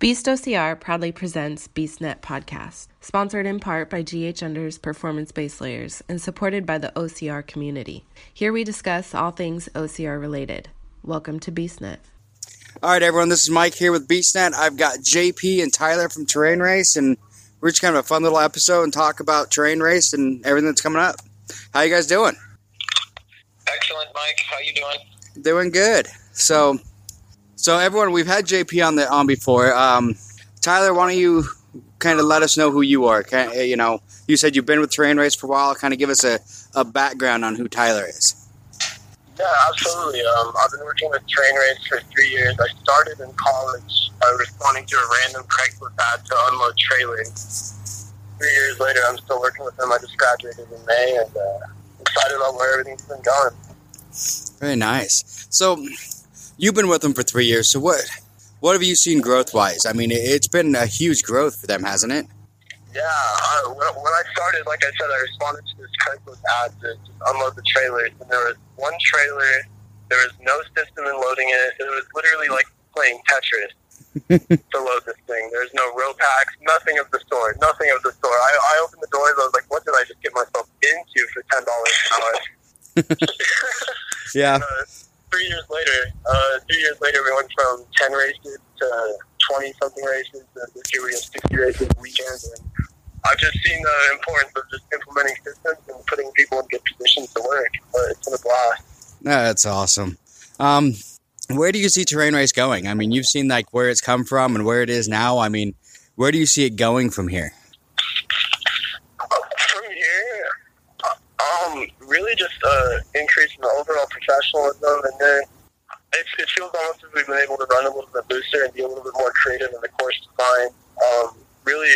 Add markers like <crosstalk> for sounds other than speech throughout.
Beast OCR proudly presents BeastNet Podcast, sponsored in part by GH Under's Performance Base Layers and supported by the OCR community. Here we discuss all things OCR related. Welcome to BeastNet. All right, everyone, this is Mike here with BeastNet. I've got JP and Tyler from Terrain Race, and we're just kind of a fun little episode and talk about Terrain Race and everything that's coming up. How you guys doing? Excellent, Mike. How you doing? Doing good. So, so everyone, we've had JP on the on before. Um, Tyler, why don't you kind of let us know who you are? Kind you know, you said you've been with Terrain Race for a while. Kind of give us a, a background on who Tyler is. Yeah, absolutely. Um, I've been working with Terrain Race for three years. I started in college by responding to a random Craigslist ad to unload trailers. Three years later, I'm still working with them. I just graduated in May and uh, excited about where everything's been going. Very nice. So, you've been with them for three years. So what what have you seen growth wise? I mean, it's been a huge growth for them, hasn't it? Yeah, I, when, when I started, like I said, I responded to this Craigslist ad to unload the trailers, and there was one trailer. There was no system in loading it. It was literally like playing Tetris <laughs> to load this thing. There's no row packs, nothing of the sort, nothing of the sort. I, I opened the doors. I was like, what did I just get myself into for ten dollars an hour? <laughs> Yeah. <laughs> uh, three years later, uh, three years later, we went from ten races to twenty something races. And this year we have sixty races a weekend, and I've just seen the importance of just implementing systems and putting people in good positions to work. But it's been a blast. That's awesome. Um, where do you see terrain race going? I mean, you've seen like where it's come from and where it is now. I mean, where do you see it going from here? From here, uh, um, really just uh, increasing the overall professionalism, and then it, it feels almost as we've been able to run a little bit looser and be a little bit more creative in the course design. Um, really,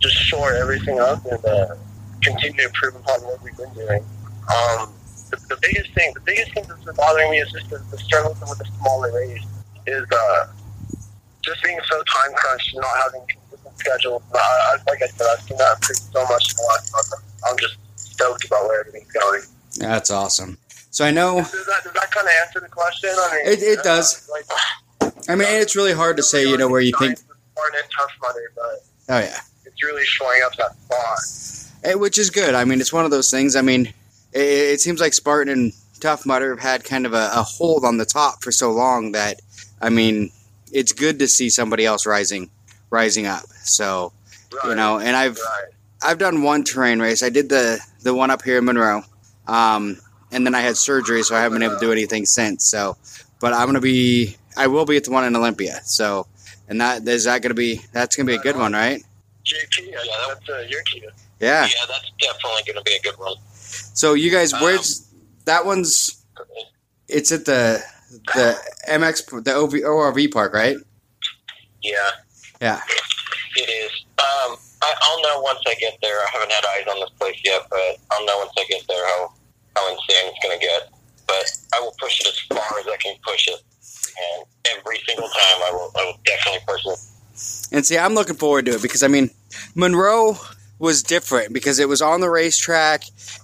just shore everything up and uh, continue to improve upon what we've been doing. Um, the, the biggest thing, the biggest thing that's been bothering me is just the, the struggle with the smaller race is uh, just being so time crunched and not having consistent schedules. Uh, like I said, I've seen that improve so much in the last month. I'm just stoked about where everything's going. That's awesome. So I know. Does that, does that kind of answer the question? I mean, It- it does. Like, I mean, it's really hard to say. You know where you think. Tough money, but Oh yeah. it's really showing up that spot. Eh, which is good. I mean, it's one of those things. I mean, it, it seems like Spartan and Tough Mudder have had kind of a, a hold on the top for so long that, I mean, it's good to see somebody else rising, rising up. So you know, and I've Right. I've done one terrain race. I did the the one up here in Monroe, um, and then I had surgery, so I haven't been able to do anything since. So, but I'm gonna be, I will be at the one in Olympia. So, and that is that gonna be that's gonna be a good one, right? JP, yeah, that's uh, your key. Yeah. Yeah, that's definitely going to be a good one. So you guys, Um, where's that one's? It's at the the MX the OV, ORV park, right? Yeah, Yeah. it is. Um, I, I'll know once I get there. I haven't had eyes on this place yet, but I'll know once I get there how, how insane it's going to get. But I will push it as far as I can push it. And every single time I will, I will definitely push it. And see, I'm looking forward to it because I mean, Monroe was different because it was on the racetrack.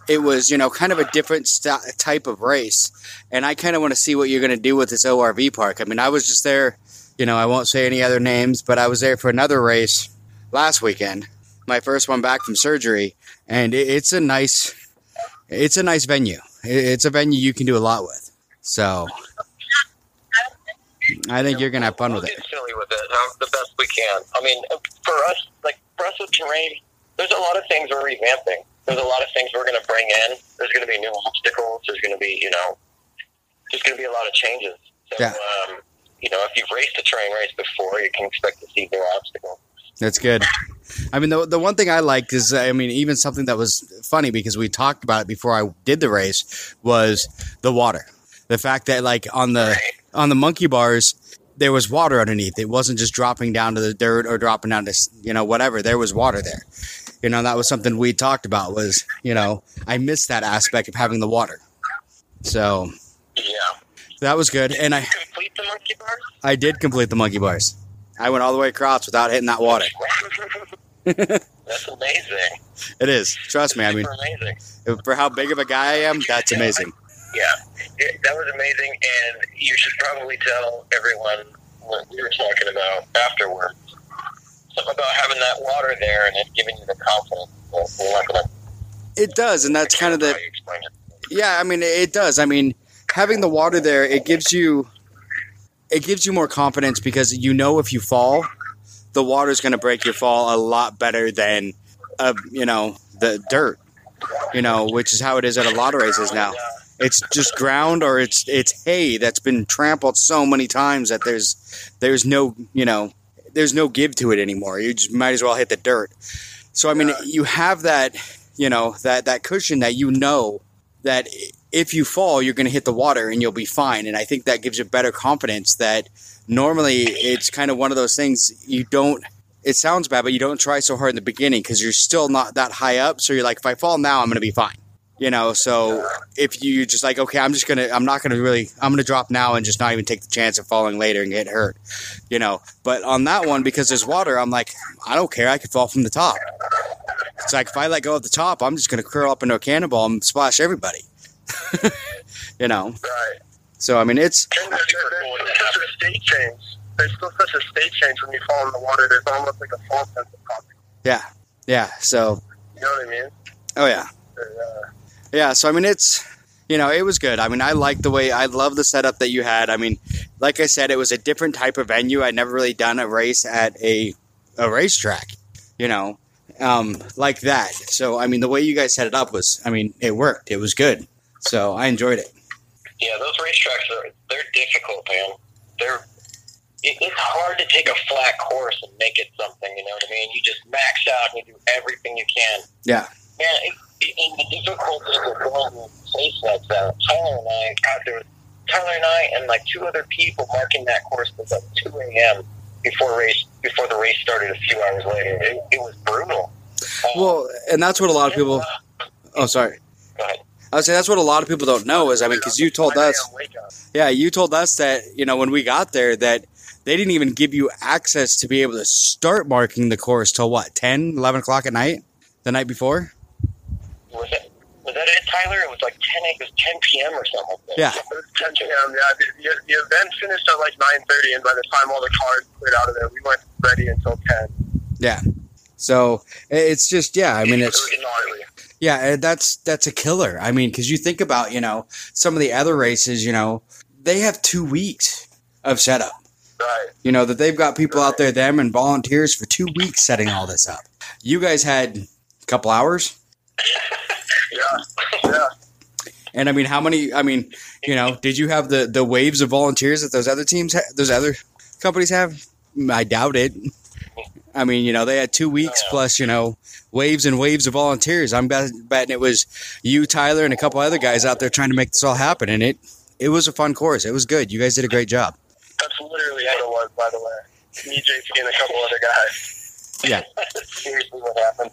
It was, you know, kind of a different st- type of race. And I kind of want to see what you're going to do with this ORV park. I mean, I was just there, you know, I won't say any other names, but I was there for another race last weekend, my first one back from surgery. And it's a nice, it's a nice venue. It's a venue you can do a lot with. So I think you're going to have fun we'll with it. get silly with it the best we can. I mean, for us, like for us with terrain, there's a lot of things we're revamping. There's a lot of things we're going to bring in. There's going to be new obstacles. There's going to be, you know, there's going to be a lot of changes. So, Yeah. um, you know, if you've raced a terrain race before, you can expect to see new obstacles. That's good. I mean, the, the one thing I liked is, I mean, even something that was funny because we talked about it before I did the race was the water. The fact that, like, on the on the monkey bars, there was water underneath. It wasn't just dropping down to the dirt or dropping down to you know whatever. There was water there. You know, that was something we talked about. Was you know, I missed that aspect of having the water. So Yeah. that was good, and I Complete the monkey bars? I did complete the monkey bars. I went all the way across without hitting that water. That's amazing. It is. Trust me. I mean, amazing. for how big of a guy I am, that's amazing. Yeah, it, that was amazing, and you should probably tell everyone what we were talking about afterwards. something about having that water there and it giving you the confidence. Well, you're not gonna. It does, and that's kind of the how you explain it. Yeah, I mean it does. I mean, having the water there, it gives you it gives you more confidence because you know if you fall, the water's going to break your fall a lot better than uh, you know, the dirt. You know, which is how it is at a lot of races now. It's just ground or it's it's hay that's been trampled so many times that there's there's no, you know, there's no give to it anymore. You just might as well hit the dirt. So I mean, you have that, you know, that that cushion that you know that if you fall, you're going to hit the water and you'll be fine. And I think that gives you better confidence that normally it's kind of one of those things you don't, it sounds bad, but you don't try so hard in the beginning because you're still not that high up. So you're like, if I fall now, I'm going to be fine. You know, so if you just like, okay, I'm just going to, I'm not going to really, I'm going to drop now and just not even take the chance of falling later and get hurt, you know. But on that one, because there's water, I'm like, I don't care. I could fall from the top. It's like if I let go at the top, I'm just going to curl up into a cannonball and splash everybody. <laughs> you know. Right. So I mean, it's And there's, there's such a state change. There's still such a state change when you fall in the water. There's almost like a false sense of confidence. yeah, yeah. So You know what I mean? oh yeah, Uh, yeah. So I mean, it's you know, it was good. I mean, I like the way I love the setup that you had. I mean, like I said, it was a different type of venue. I'd never really done a race at a a racetrack. You know. Um, like that. So, I mean, the way you guys set it up was, I mean, it worked. It was good. So, I enjoyed it. yeah, those racetracks are they're difficult, man. They're it, it's hard to take a flat course and make it something. You know what I mean? You just max out and you do everything you can. Yeah. Man, it, it, and the difficulty of going to place like that. Tyler and I, God, there was Tyler and I and like two other people marking that course was at two a.m. before race before the race started a few hours later. It, it was brutal. Um, Well, and that's what a lot of people. Oh, sorry. Go ahead. I would say that's what a lot of people don't know is, I mean, because you told us. Yeah, you told us that, you know, when we got there, that they didn't even give you access to be able to start marking the course till what, 10, 11 o'clock at night? The night before? Was that was that it, Tyler? It was like ten. It was ten p.m. or something. Yeah. It was ten p.m. Yeah, the, the, event finished at like nine thirty, and by the time all the cars cleared out of there, we weren't ready until ten. Yeah. So it's just, yeah, I mean, it it's, gnarly. Yeah, that's, that's a killer. I mean, because you think about, you know, some of the other races, you know, they have two weeks of setup. Right. You know, that they've got people out there, them and volunteers for two weeks setting all this up. You guys had a couple hours? <laughs> Yeah. Yeah. And I mean, how many? I mean, you know, did you have the the waves of volunteers that those other teams, ha- those other companies have? I doubt it. I mean, you know, they had two weeks plus, you know, waves and waves of volunteers. I'm betting it was you, Tyler, and a couple other guys out there trying to make this all happen. And it it was a fun course. It was good. You guys did a great job. That's literally what it was, by the way. Me, JP, and a couple other guys. Yeah. That's <laughs> seriously what happened.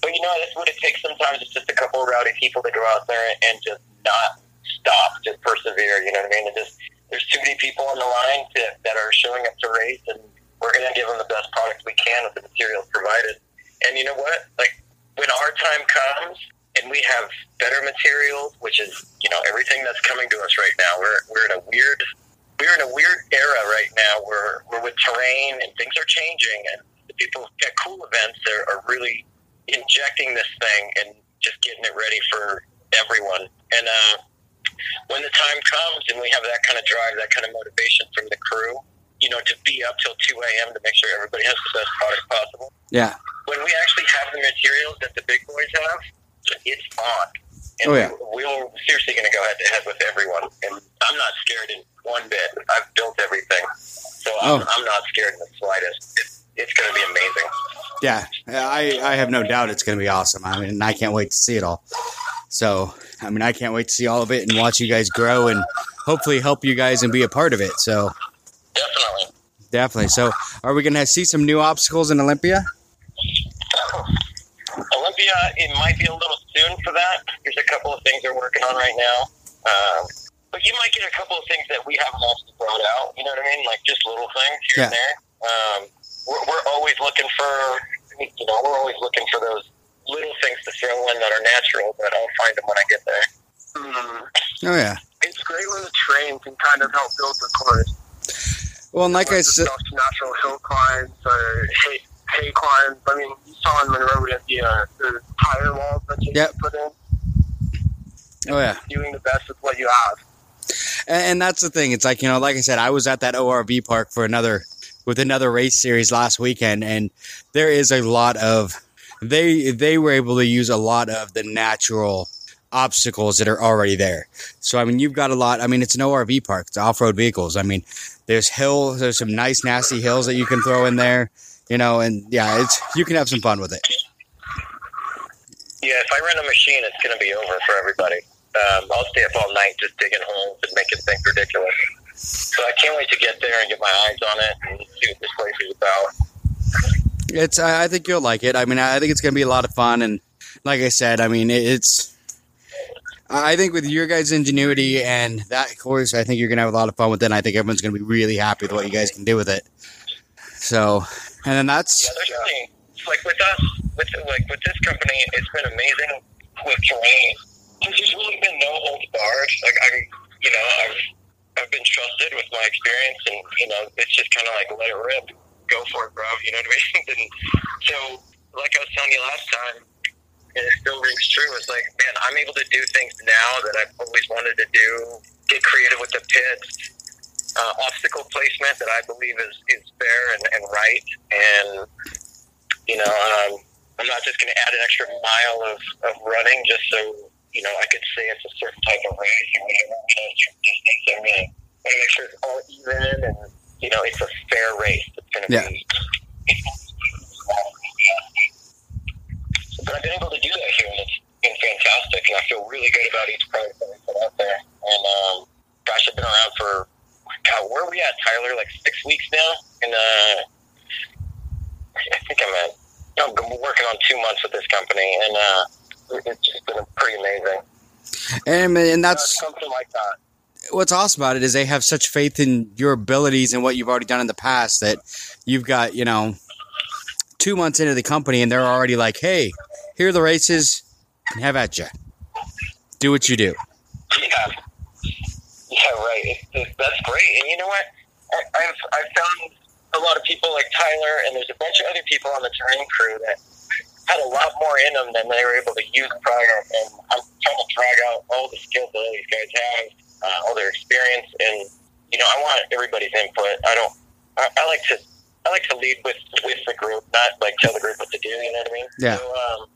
But you know, that's what it takes sometimes. It's just a couple of rowdy people to go out there and just not stop, just persevere. You know what I mean? And just there's too many people on the line to, that are showing up to race, and we're going to give them the best product we can with the materials provided. And you know what? Like when our time comes and we have better materials, which is you know everything that's coming to us right now. We're we're in a weird we're in a weird era right now where we're with terrain and things are changing and the people at cool events are, are really injecting this thing and just getting it ready for everyone. And uh, when the time comes and we have that kind of drive, that kind of motivation from the crew, you know, to be up till 2 a.m. to make sure everybody has the best product possible. Yeah. When we actually have the materials that the big boys have, it's on. And Oh, yeah. we're seriously going to go head to head with everyone. And I'm not scared in one bit. I've built everything. So I'm, Oh. I'm not scared in the slightest. It's, it's going to be amazing. Yeah, I, I have no doubt it's going to be awesome. I mean, I can't wait to see it all. So, I mean, I can't wait to see all of it and watch you guys grow and hopefully help you guys and be a part of it. So, Definitely. definitely. So, are we going to see some new obstacles in Olympia? Olympia, it might be a little soon for that. There's a couple of things they're working on right now. Um, but you might get a couple of things that we haven't actually brought out. You know what I mean? Like just little things here and there. Um, we're, we're always looking for, you know, we're always looking for those little things to throw in that are natural, but I'll find them when I get there. Oh, yeah. It's great when the train can kind of help build the course. Well, and like I said, natural hill climbs or hay, hay climbs. I mean, you saw in Monroe we had the, uh, the tire walls that you Yep. put in. Oh yeah. Doing the best with what you have. And, and that's the thing. It's like you know, like I said, I was at that ORV park for another with another race series last weekend, and there is a lot of they they were able to use a lot of the natural obstacles that are already there. So I mean, you've got a lot. I mean, it's an ORV park. It's off road vehicles. I mean, there's hills. There's some nice nasty hills that you can throw in there. You know, and yeah, it's you can have some fun with it. Yeah, if I rent a machine, it's going to be over for everybody. Um, I'll stay up all night just digging holes and making things ridiculous. So I can't wait to get there and get my eyes on it and see what this place is about. It's. I I think you'll like it. I mean, I think it's going to be a lot of fun, and like I said, I mean, it's. I think with your guys' ingenuity and that course, I think you're going to have a lot of fun with it. And I think everyone's going to be really happy with what you guys can do with it. So, and then that's Yeah, there's really, like with us, with like with this company, it's been amazing with terrain. There's really been no old barred. Like I'm, you know, I've I've been trusted with my experience, and you know, it's just kind of like let it rip, go for it, bro. You know what I mean? <laughs> and so, like I was telling you last time, and it still rings true. It's like, man, I'm able to do things now that I've always wanted to do. Get creative with the pits uh, obstacle placement that I believe is, is fair and, and right. And, you know, um, I'm not just going to add an extra mile of, of running just so, you know, I could say it's a certain type of race or whatever. You know, I'm going to make sure it's all even and, you know, it's a fair race. It's going to Yeah. be. But I've been able to do that here, and it's been fantastic. And I feel really good about each product that I put out there. And um, gosh, I've been around for God, where are we at, Tyler? Like six weeks now, and uh, I think I'm at. No, I'm working on two months with this company, and uh, it's just been pretty amazing. and, and Uh, that's something like that. what's awesome about it is they have such faith in your abilities and what you've already done in the past that you've got you know two months into the company and they're already like, hey, here are the races, and have at you. Do what you do. Yeah, yeah, right. It, it, that's great. And you know what? I, I've I've found a lot of people like Tyler, and there's a bunch of other people on the terrain crew that had a lot more in them than they were able to use prior. And I'm trying to drag out all the skills that all these guys have, uh, all their experience, and you know, I want everybody's input. I don't. I, I like to. I like to lead with with the group, not like tell the group what to do. You know what I mean? Yeah. So, um,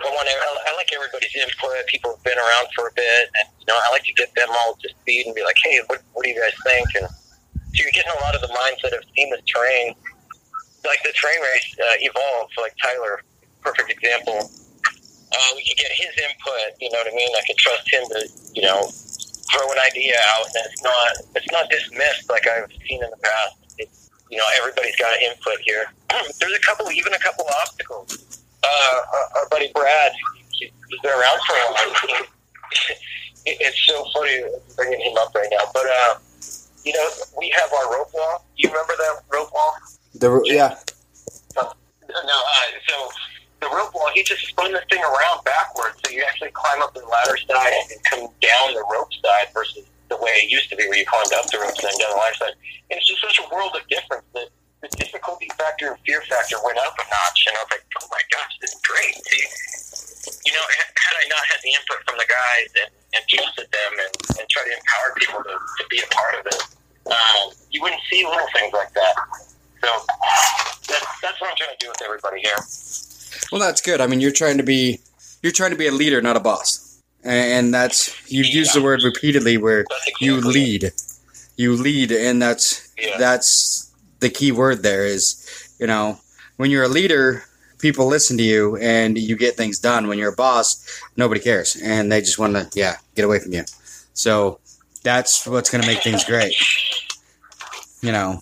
I want. I, I like everybody's input. People have been around for a bit, and you know, I like to get them all to speed and be like, "Hey, what, what do you guys think?" And so you're getting a lot of the mindset of seen this terrain, like the terrain race uh, evolve. Like Tyler, perfect example. Uh, we could get his input. You know what I mean? I could trust him to, you know, throw an idea out, and it's not it's not dismissed like I've seen in the past. It's, you know, everybody's got input here. <clears throat> There's a couple, even a couple obstacles. Uh, our, our buddy Brad, he, he's been around for a while. It's so funny bringing him up right now, but uh, you know, we have our rope wall. You remember that rope wall? The yeah. No, uh, so the rope wall, he just spun the thing around backwards, so you actually climb up the ladder side and come down the rope side versus the way it used to be, where you climbed up the rope and then down the ladder side. And it's just such a world of difference that the difficulty factor and fear factor went up a notch, and I was like, oh my gosh, this is great. See, you know, had I not had the input from the guys and, and trusted them and, and tried to empower people to, to be a part of it, um, you wouldn't see little things like that. So that's, that's what I'm trying to do with everybody here. Well, that's good. I mean, you're trying to be you're trying to be a leader, not a boss, and that's you've used the word repeatedly where That's you exactly it. lead, you lead, and that's Yeah. that's the key word. There is, you know, when you're a leader, people listen to you and you get things done. When you're a boss, nobody cares, and they just want to yeah get away from you. So that's what's going to make things great. You know,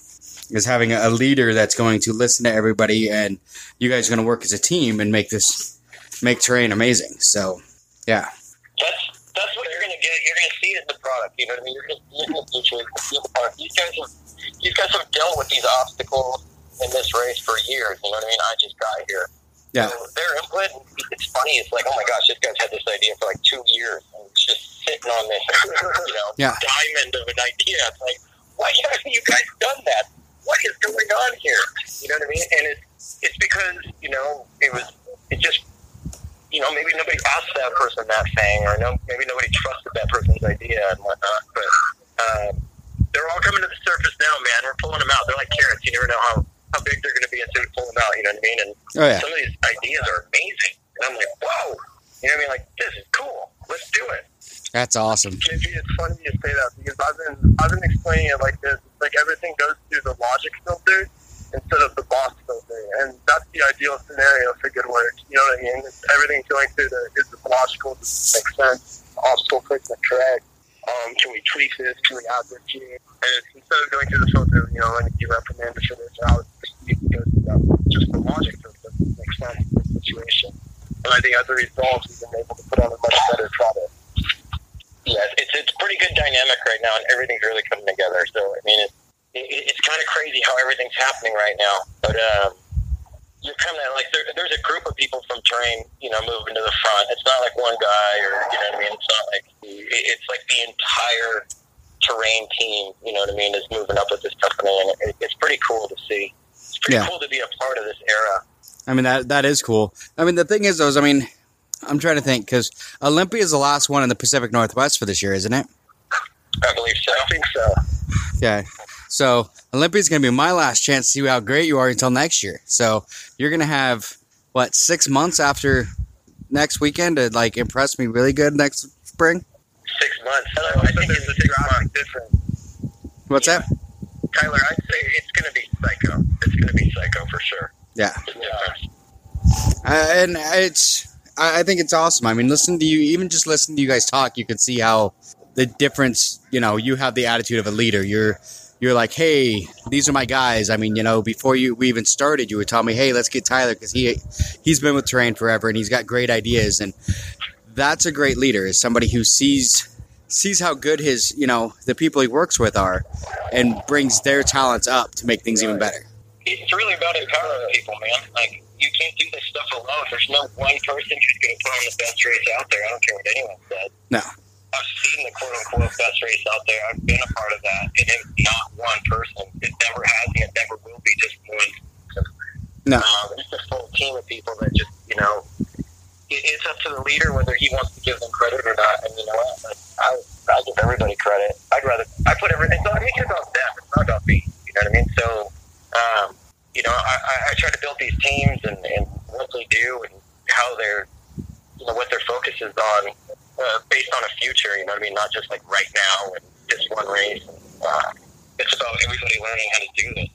is having a leader that's going to listen to everybody and you guys are going to work as a team and make this make terrain amazing. So, yeah, That's that's what you're gonna get. You're gonna see it in the product. You know what I mean? You're gonna see it in the product. These guys have these guys have dealt with these obstacles in this race for years. You know what I mean? I just got here. yeah, So their input, it's funny. It's like, oh my gosh, this guy's had this idea for like two years, and it's just sitting on this, you know, Yeah. diamond of an idea. It's like, why haven't you guys done that? What is going on here? You know what I mean? And it's it's because you know it was it just you know maybe nobody asked that person that thing, or no, maybe nobody trusted that person's idea and whatnot. But um, they're all coming to the surface now, man. We're pulling them out. They're like carrots. You never know how how big they're going to be until you pull them out. You know what I mean? And Oh yeah. some of these ideas are amazing, and I'm like, whoa. You know what I mean? Like this is cool. Let's do it. That's awesome. JP, it's funny you say that because I've been I've been explaining it like this. It's like everything goes through the logic filter instead of the boss filter, and that's the ideal scenario for good work. You know what I mean? It's, everything's going through the is it logical? Does it make sense? Obstacle placement correct? Um, can we tweak this? Can we add this here? And instead of going through the filter, you know, when you reprimanded for this, I would go through just the logic of Does it make sense in the situation? And I think as a result, we've been able to put on a much better product. Yeah, it's it's pretty good dynamic right now, and everything's really coming together. So I mean, it's it, it's kind of crazy how everything's happening right now. But um, you're kind of like there, there's a group of people from terrain, you know, moving to the front. It's not like one guy, or you know what I mean. It's not like it's like the entire terrain team. You know what I mean? Is moving up with this company, and it, it's pretty cool to see. It's pretty Yeah. cool to be a part of this era. I mean that that is cool. I mean the thing is though, is, I mean, I'm trying to think because Olympia is the last one in the Pacific Northwest for this year, isn't it? I believe so. I think so. Okay. So Olympia's going to be my last chance to see how great you are until next year. So you're going to have what six months after next weekend to like impress me really good next spring. Six months. I think it's a six month difference. What's that? Tyler, I'd say it's going to be psycho. It's going to be psycho for sure. Yeah. Difference. Uh, and it's I, I think it's awesome. I mean, listen to you, even just listen to you guys talk, you can see how the difference. You know, you have the attitude of a leader. You're you're like, hey, these are my guys. I mean, you know, before you we even started, you were telling me, hey, let's get Tyler because he he's been with Terrain forever and he's got great ideas, and that's a great leader. Is somebody who sees sees how good his you know the people he works with are, and brings their talents up to make things even better. It's really about empowering people, man. Like, you can't do this stuff alone. There's no one person who's going to put on the best race out there. I don't care what anyone said. No. I've seen the quote unquote best race out there. I've been a part of that. And it's not one person. It never has and it never will be just one person. No. Um, it's a full team of people that just, you know, it, it's up to the leader whether he wants to give them credit or not. And you know what? Like, I, I give everybody credit. I'd rather, I put everything, it's not it's about them. It's not about me. You know what I mean? So, um, you know, I, I, I try to build these teams and, and what they do and how they're, you know, what their focus is on uh, based on a future, you know what I mean? Not just like right now and just one race. Uh, it's about everybody learning how to do this.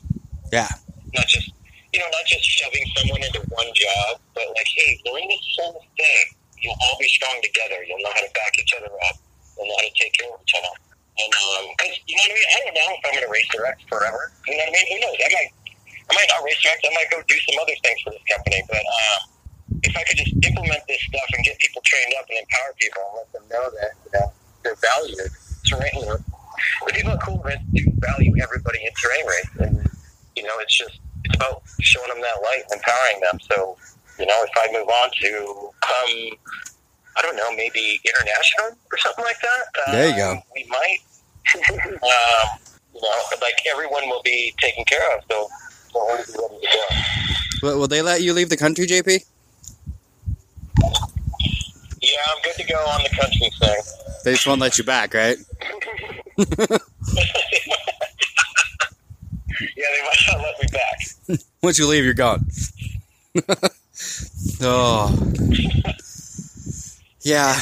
Yeah. Not just, you know, not just shoving someone into one job, but like, hey, learn this whole thing. You'll all be strong together. You'll know how to back each other up. You'll know how to take care of each other. And, um, cause, you know what I mean? I don't know if I'm going to race direct forever. You know what I mean? Who knows? I might, I might not race direct. I might go do some other things for this company. But, um, if I could just implement this stuff and get people trained up and empower people and let them know that you know they're valued, terrain. The people at Cool Events do value everybody in terrain race, and you know it's just it's about showing them that light, and empowering them. So you know, if I move on to come, I don't know, maybe international or something like that. There you go. um, We might. <laughs> um, you know, like everyone will be taken care of, so so we'll be ready to go. Will, will they let you leave the country, JP? I'm good to go on the country thing. They just won't let you back, right? <laughs> yeah, they might not let me back. <laughs> Once you leave, you're gone. <laughs> oh. Yeah.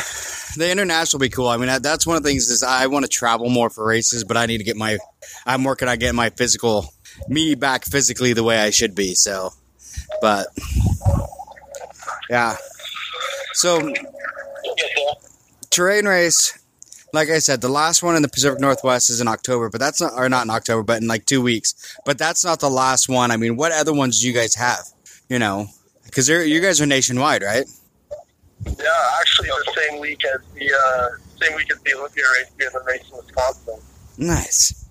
The international will be cool. I mean, that, that's one of the things is I want to travel more for races, but I need to get my, I'm working on getting my physical, me back physically the way I should be. So, but yeah. So You'll get there. Terrain race, like I said, the last one in the Pacific Northwest is in October, but that's not, or not in October, but in like two weeks. But that's not the last one. I mean, what other ones do you guys have? You know, because you guys are nationwide, right? Yeah, actually, the same week as the uh, same week as the Olympia race, we have a race in Wisconsin. Nice.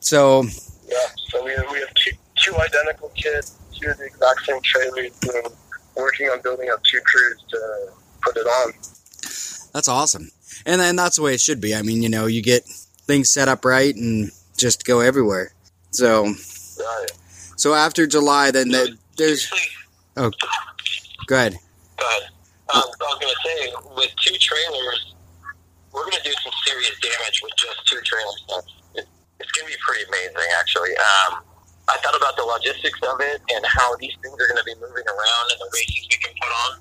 So, Yeah, so we have, we have two, two identical kids, two of the exact same trailers, and working on building up two crews to put it on. That's awesome. And then that's the way it should be. I mean, you know, you get things set up right and just go everywhere. So, Right. so after July, then the, there's oh, go ahead. Go ahead. Um, I was going to say, with two trailers, we're going to do some serious damage with just two trailers. sets. It, it's going to be pretty amazing, actually. Um, I thought about the logistics of it and how these things are going to be moving around and the races we can put on.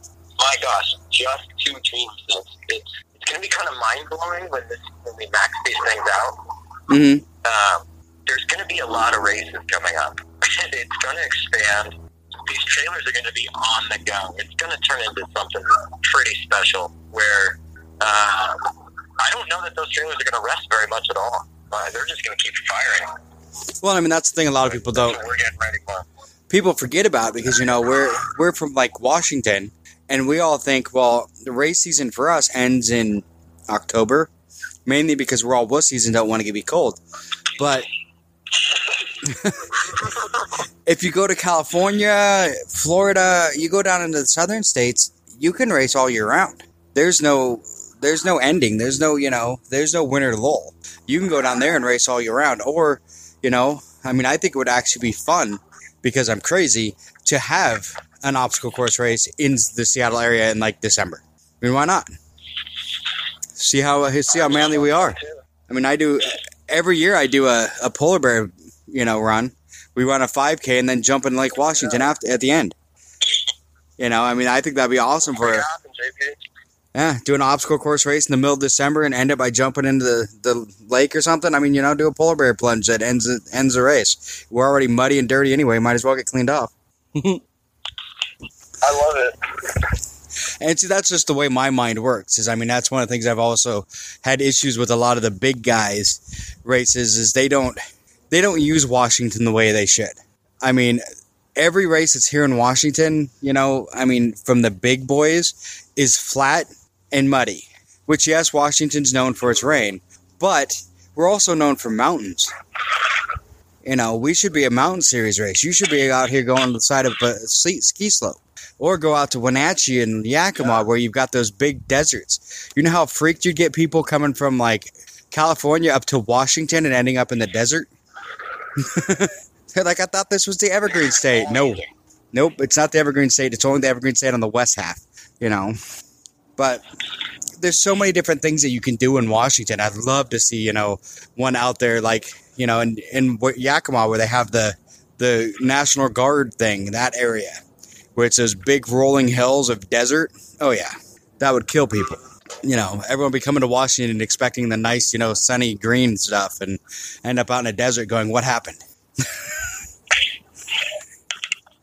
My gosh, just two team sets. It's it's going to be kind of mind blowing when this when we max these things out. Mm-hmm. Um, there's going to be a lot of races coming up. <laughs> it's going to expand. These trailers are going to be on the go. It's going to turn into something pretty special. Where uh, I don't know that those trailers are going to rest very much at all. Uh, they're just going to keep firing. Well, I mean that's the thing. A lot of people don't. We're getting ready for. People forget about because you know we're we're from like Washington, and we all think well the race season for us ends in October, mainly because we're all wussies and don't want to get be cold. But <laughs> if you go to California, Florida, you go down into the southern states, you can race all year round. There's no there's no ending. There's no, you know, there's no winter lull. You can go down there and race all year round or, you know, I mean, I think it would actually be fun because I'm crazy to have an obstacle course race in the Seattle area in like December. I mean, why not? See how uh, see how manly we are. I mean, I do every year. I do a, a polar bear, you know, run. We run a 5K and then jump in Lake Washington after at the end. You know, I mean, I think that'd be awesome for yeah, do an obstacle course race in the middle of December and end it by jumping into the, the lake or something. I mean, you know, do a polar bear plunge that ends ends the race. We're already muddy and dirty anyway. Might as well get cleaned off. <laughs> I love it. And see, that's just the way my mind works. Is I mean, that's one of the things I've also had issues with a lot of the big guys races. Is they don't they don't use Washington the way they should. I mean, every race that's here in Washington, you know, I mean, from the big boys, is flat and muddy. Which yes, Washington's known for its rain, but we're also known for mountains. You know, we should be a mountain series race. You should be out here going to the side of a ski ski slope or go out to Wenatchee and Yakima where you've got those big deserts. You know how freaked you'd get people coming from like California up to Washington and ending up in the desert? <laughs> They're like, I thought this was the Evergreen State. No, nope, it's not the Evergreen State. It's only the Evergreen State on the west half, you know. But there's so many different things that you can do in Washington. I'd love to see, you know, one out there like, you know, in, in Yakima where they have the, the National Guard thing, that area where it's those big rolling hills of desert. Oh yeah, that would kill people. You know, everyone be coming to Washington and expecting the nice, you know, sunny green stuff, and end up out in a desert going, "What happened?"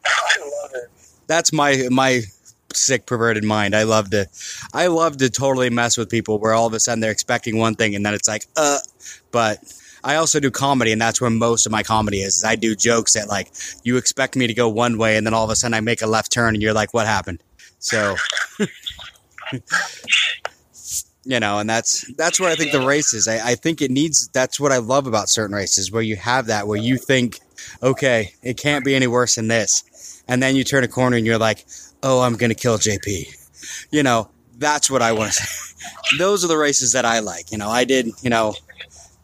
I love it. That's my my sick perverted mind. I love to, I love to totally mess with people where all of a sudden they're expecting one thing and then it's like, uh. But I also do comedy, and that's where most of my comedy is. is I do jokes that like you expect me to go one way, and then all of a sudden I make a left turn, and you're like, "What happened?" So, <laughs> you know, and that's that's where I think the race is. I, I think it needs. That's what I love about certain races, where you have that, where you think, "Okay, it can't be any worse than this," and then you turn a corner and you're like, "Oh, I'm gonna kill JP." You know, that's what I want to <laughs> say. Those are the races that I like. You know, I did. You know,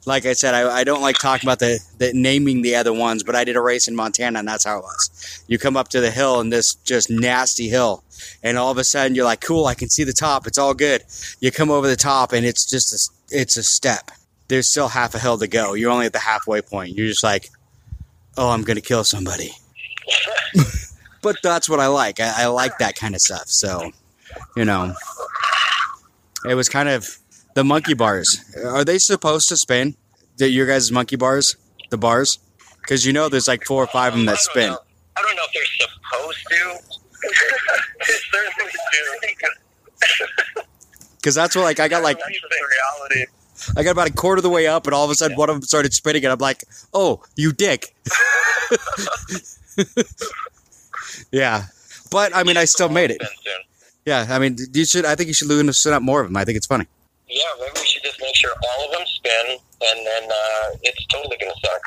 like I said, I, I don't like talking about the, the naming the other ones, but I did a race in Montana, and that's how it was. You come up to the hill, and this just nasty hill, and all of a sudden you're like, "Cool, I can see the top. It's all good." You come over the top, and it's just a, it's a step. There's still half a hill to go. You're only at the halfway point. You're just like, "Oh, I'm gonna kill somebody." <laughs> but that's what I like. I, I like that kind of stuff. So, you know, it was kind of the monkey bars. Are they supposed to spin? The, your guys' monkey bars, the bars, because you know there's like four or five of them that spin. know. I don't know if they're supposed to. <laughs> they certainly do. Because that's what like I got like reality. I got about a quarter of the way up, and all of a sudden one of them started spinning, and I'm like, "Oh, you dick!" <laughs> yeah, but I mean, I still made it. Yeah, I mean, you should. I think you should loosen up more of them. I think it's funny. Yeah, maybe we should just make sure all of them spin, and then uh, it's totally gonna suck.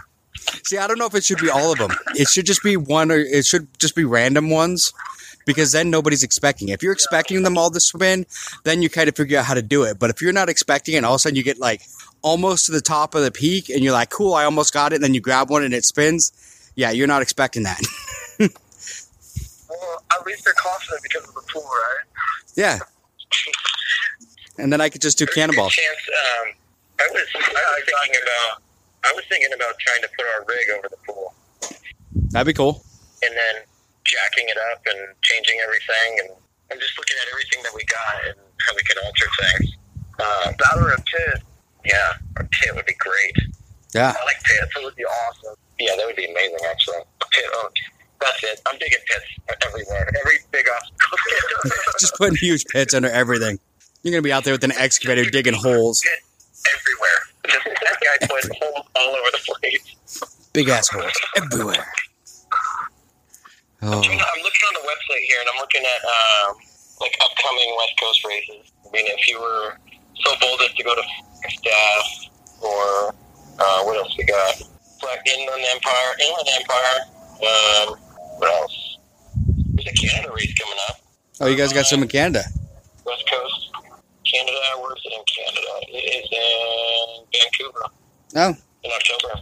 See, I don't know if it should be all of them. It should just be one, or it should just be random ones, because then nobody's expecting. it. If you're expecting them all to spin, then you kind of figure out how to do it. But if you're not expecting it, and all of a sudden you get like almost to the top of the peak, and you're like, "Cool, I almost got it," and then you grab one and it spins. Yeah, you're not expecting that. <laughs> Well, at least they're confident because of the pool, right? Yeah. <laughs> And then I could just do a cannonballs. Chance, um, I was, I was thinking about, I was thinking about trying to put our rig over the pool That'd be cool. and then jacking it up and changing everything. And I'm just looking at everything that we got and how we can alter things. Uh, That or a pit. yeah, our pit would be great. Yeah. I like pits. It would be awesome. Yeah, that would be amazing, actually. A pit. Oh, that's it. I'm digging pits everywhere. Every big obstacle. <laughs> <laughs> Just putting huge pits under everything. You're gonna be out there with an excavator digging holes. Everywhere. Just that guy put holes all over the place. Big ass holes everywhere. Oh. I'm looking on the website here, and I'm looking at um, like upcoming West Coast races. I mean, if you were so bold as to go to staff, or uh, what else we got? Like Inland Empire, Inland Empire. Um, what else? There's a Canada race coming up. Oh, you guys got some in Canada. West Coast, Canada. Where's it in Canada? It is in Vancouver Oh, in October.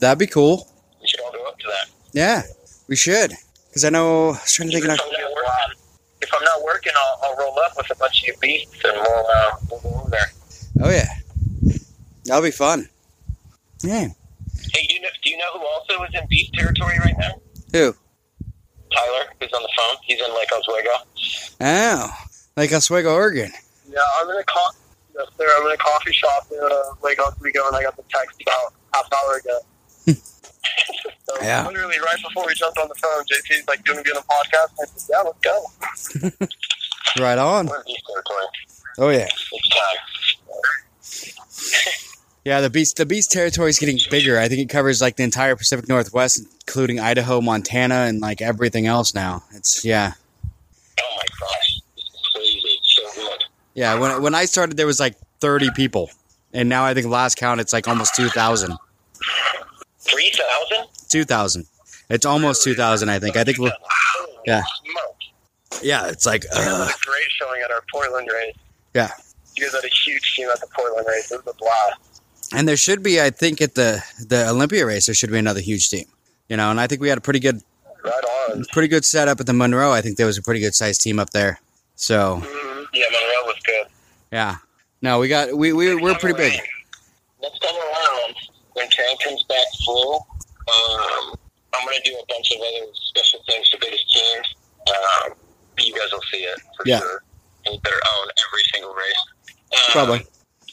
that'd be cool. We should all go up to that. Yeah, we should. Because I know, I was trying to think If. I'm not working, if I'm not working I'll, I'll roll up with a bunch of you beasts and we'll, uh, we'll go over there. Oh, yeah. That'll be fun. Yeah. Hey, do you know, do you know who also is in beast territory right now? Who? Tyler, who's on the phone. He's in Lake Oswego. Oh, Lake Oswego, Oregon. Yeah, I'm in a co- yes, sir. I'm in a coffee shop in uh, Lake Oswego, and I got the text about half hour ago. <laughs> so Yeah. literally right before we jumped on the phone, JP's like, "Do you want to be on a podcast?" I said, "Yeah, let's go." <laughs> Right on. We're in beast territory. Oh, yeah. It's time. <laughs> Yeah, the beast the beast territory is getting bigger. I think it covers like the entire Pacific Northwest, including Idaho, Montana, and like everything else now. It's yeah. Oh my gosh. This is crazy. It's so good. Yeah, when when I started there was like 30 people. And now I think last count it's like almost 2000. 3,000? 2000. It's almost 2000 I think. I think Yeah. Yeah, it's like uh, a great showing at our Portland race. Yeah. You guys had a huge team at the Portland race. It was a blast. and there should be I think at the the Olympia race there should be another huge team. You know, and I think we had a pretty good Right on. pretty good setup at the Monroe. I think there was a pretty good sized team up there. So, Mm-hmm. Yeah, Monroe was good. yeah. No, we got we we we're pretty big. Next time around, when Karen comes back full, um, I'm going to do a bunch of other special things for biggest teams. Um, you guys will see it for Yeah. sure. And you better own every single race. Um, Probably.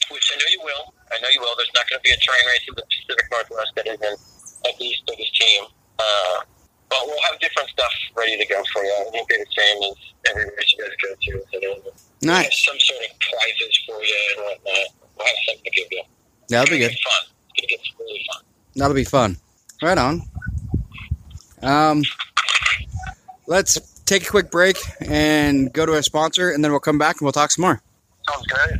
Which I know you will. I know you will. There's not going to be a terrain race in the Pacific Northwest that isn't at least biggest team. Uh, but we'll have different stuff ready to go for you. It won't be the same as every race you guys go to. So we'll have some sort of prizes for you and whatnot. We'll have something to give you. That'll be good. It's fun. It's gonna get really fun. That'll be fun. Right on. Um, let's take a quick break and go to our sponsor, and then we'll come back and we'll talk some more. Sounds great.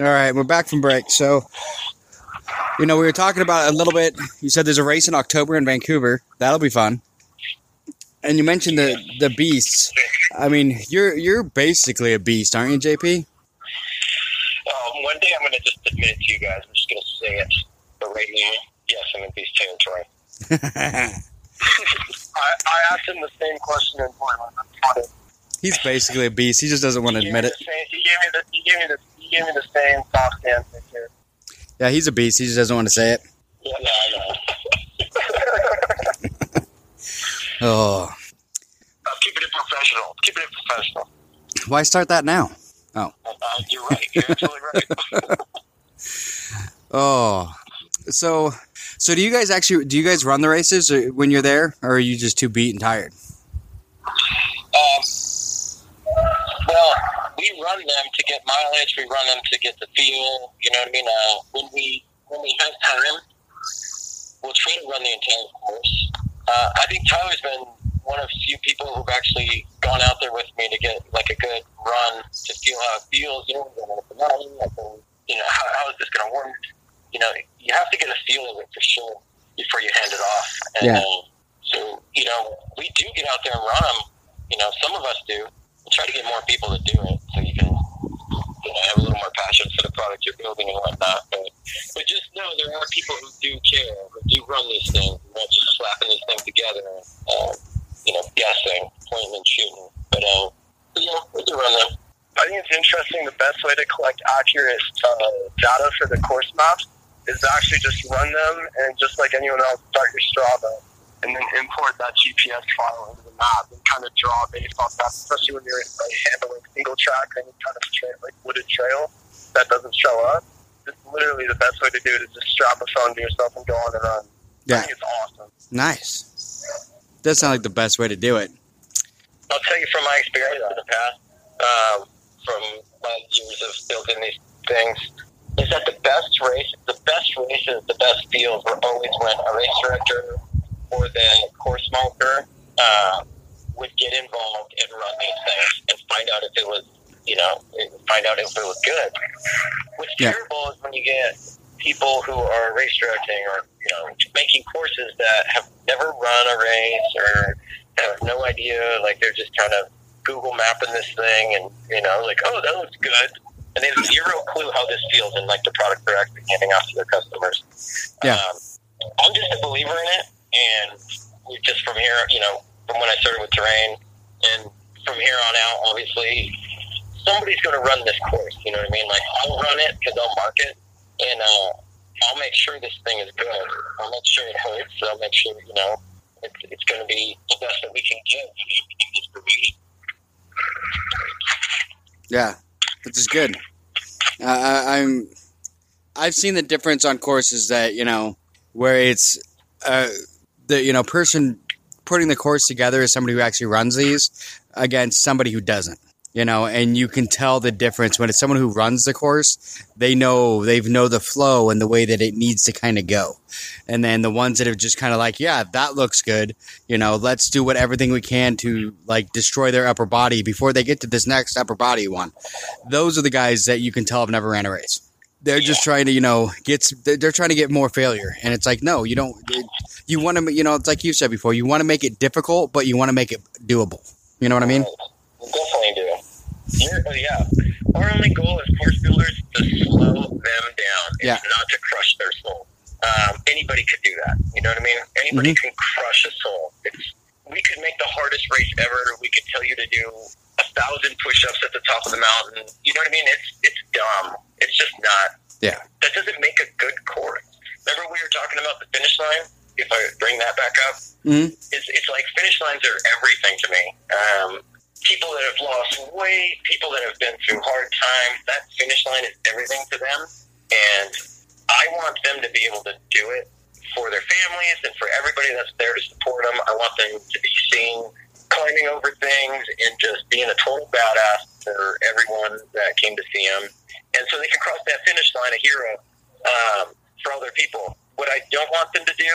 All right, we're back from break. So, you know, we were talking about a little bit. You said there's a race in October in Vancouver. That'll be fun. And you mentioned the the beasts. I mean, you're you're basically a beast, aren't you, JP? Um, one day I'm gonna just admit it to you guys. I'm just gonna say it. But right now, yes, I'm in beast territory. <laughs> I, I asked him the same question in Portland. He's basically a beast. He just doesn't want to admit it. same- He gave me the he gave me the gave me the same soft answer here. Yeah, he's a beast. He just doesn't want to say it. Yeah, no, I know. <laughs> Oh, I'm keeping it professional. Keeping it professional. why start that now? Uh, you're right. You're absolutely right. <laughs> Oh, so so do you guys actually do you guys run the races when you're there, or are you just too beat and tired? Um, well, we run them to get mileage. We run them to get the feel. You know what I mean? Uh, when we when we have time, we'll try to run the entire course. Uh, I think Tyler's been one of few people who've actually gone out there with me to get like a good run to feel how it feels. You know, going up the mountain, like, you know, how, how is this going to work? You know, you have to get a feel of it for sure before you hand it off. And, Yeah. so you know, we do get out there and run them. You know, some of us do. Try to get more people to do it so you can you know, have a little more passion for the product you're building and whatnot. But, but just know there are people who do care, who do run these things, not just slapping these things together, uh, you know, guessing, pointing and shooting. But, uh, but yeah, we do run them. I think it's interesting. The best way to collect accurate uh, data for the course maps is to actually just run them and just like anyone else, start your Strava and then import that GPS file into the map and kind of draw based off that, especially when you're like, handling single track or any kind of tra- like wooded trail that doesn't show up. It's literally the best way to do it is just strap a phone to yourself and go on and run. I Yeah. think it's awesome. Nice. Does sound like the best way to do it. I'll tell you from my experience in the past, um, from my years of building these things, is that the best race, the best races, the best fields were always when a race director or the course marker uh, would get involved and run these things and find out if it was, you know, find out if it was good. What's Yeah. terrible is when you get people who are race directing or you know making courses that have never run a race or have no idea, like they're just kind of Google mapping this thing and you know, like oh that looks good, and they have zero clue how this feels and like the product they're actually handing off to their customers. Yeah. Um, I'm just a believer in it, and just from here, you know, from when I started with terrain, and from here on out, obviously, somebody's going to run this course. You know what I mean? Like I'll run it because I'll mark it, and uh, I'll make sure this thing is good. I'll make sure it holds. I'll make sure you know it's, it's going to be the best that we can provision. Yeah, which is good. Uh, I, I'm. I've seen the difference on courses that you know where it's uh, the you know person putting the course together is somebody who actually runs these against somebody who doesn't. You know, and you can tell the difference when it's someone who runs the course. They know they've know the flow and the way that it needs to kind of go, and then the ones that have just kind of like, yeah, that looks good. You know, let's do what everything we can to like destroy their upper body before they get to this next upper body one. Those are the guys that you can tell have never ran a race. They're just trying to, you know, get. They're trying to get more failure, and it's like, no, you don't. You want to, you know, it's like you said before. You want to make it difficult, but you want to make it doable. You know what I mean? Definitely do. You're, oh, yeah. Our only goal as course builders to slow them down. It's Yeah. not to crush their soul. Um, anybody could do that. You know what I mean? Anybody Mm-hmm. can crush a soul. It's, we could make the hardest race ever. We could tell you to do a thousand push-ups at the top of the mountain. You know what I mean? It's it's dumb. It's just not. Yeah. That doesn't make a good course. Remember we were talking about the finish line? If I bring that back up, Mhm. it's, it's like finish lines are everything to me. Um, people that have lost weight, people that have been through hard times, that finish line is everything to them. And I want them to be able to do it for their families and for everybody that's there to support them. I want them to be seen climbing over things and just being a total badass for everyone that came to see him. And so they can cross that finish line a hero um, for other people. What I don't want them to do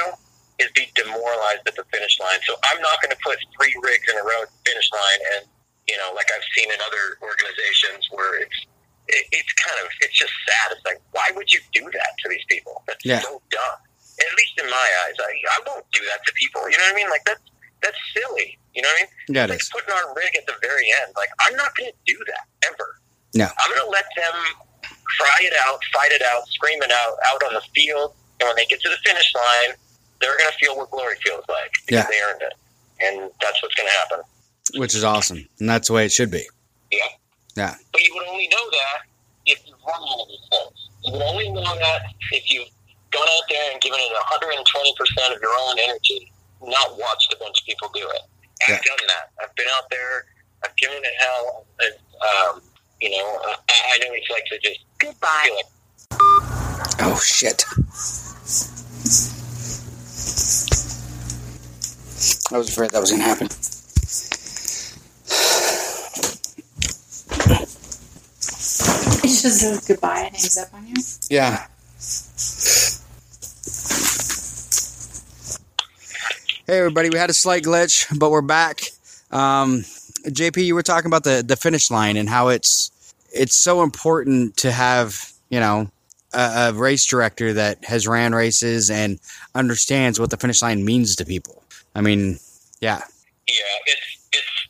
is be demoralized at the finish line. So I'm not going to put three rigs in a row at the finish line, and you know, like I've seen in other organizations where it's it, it's kind of it's just sad. It's like, why would you do that to these people? That's Yeah. so dumb. At least in my eyes, I, I won't do that to people. You know what I mean? Like that's that's silly. You know what I mean? Yeah, it like putting our rig at the very end. Like I'm not going to do that ever. No. I'm going to let them cry it out, fight it out, scream it out out on the field, and when they get to the finish line, they're going to feel what glory feels like because Yeah. they earned it, and that's what's going to happen. Which is awesome, and that's the way it should be. Yeah. Yeah. But you would only know that if you've run all of these things. You would only know that if you've gone out there and given it 120% of your own energy, not watched a bunch of people do it. I've done that. I've been out there. I've given it hell. And, um, you know, I, I know it's like to just Goodbye. feel like Oh shit! I was afraid that was gonna happen. It just says goodbye and hangs up on you. Yeah. Hey everybody, we had a slight glitch, but we're back. Um, JP, you were talking about the the finish line and how it's it's so important to have you know a, a race director that has ran races and understands what the finish line means to people. I mean, yeah, Yeah, it's it's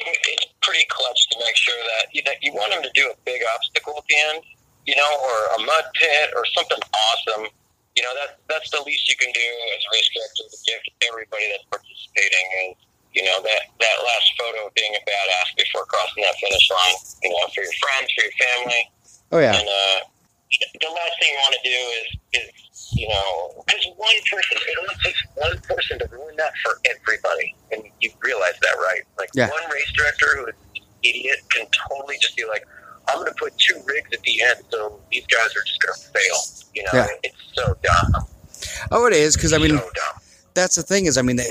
it's pretty clutch to make sure that you know, you want them to do a big obstacle at the end, you know, or a mud pit or something awesome. You know, that that's the least you can do as a race director to give everybody that's participating is you know that that last photo of being a badass before crossing that finish line. You know, for your friends, for your family. oh yeah, And uh, the last thing you want to do is, is you know, because one person, it only takes one person to ruin that for everybody. And you realize that, right? Like, Yeah. one race director who is an idiot can totally just be like, I'm going to put two rigs at the end, so these guys are just going to fail. You know, Yeah. it's so dumb. oh it is because I mean so that's the thing is I mean they,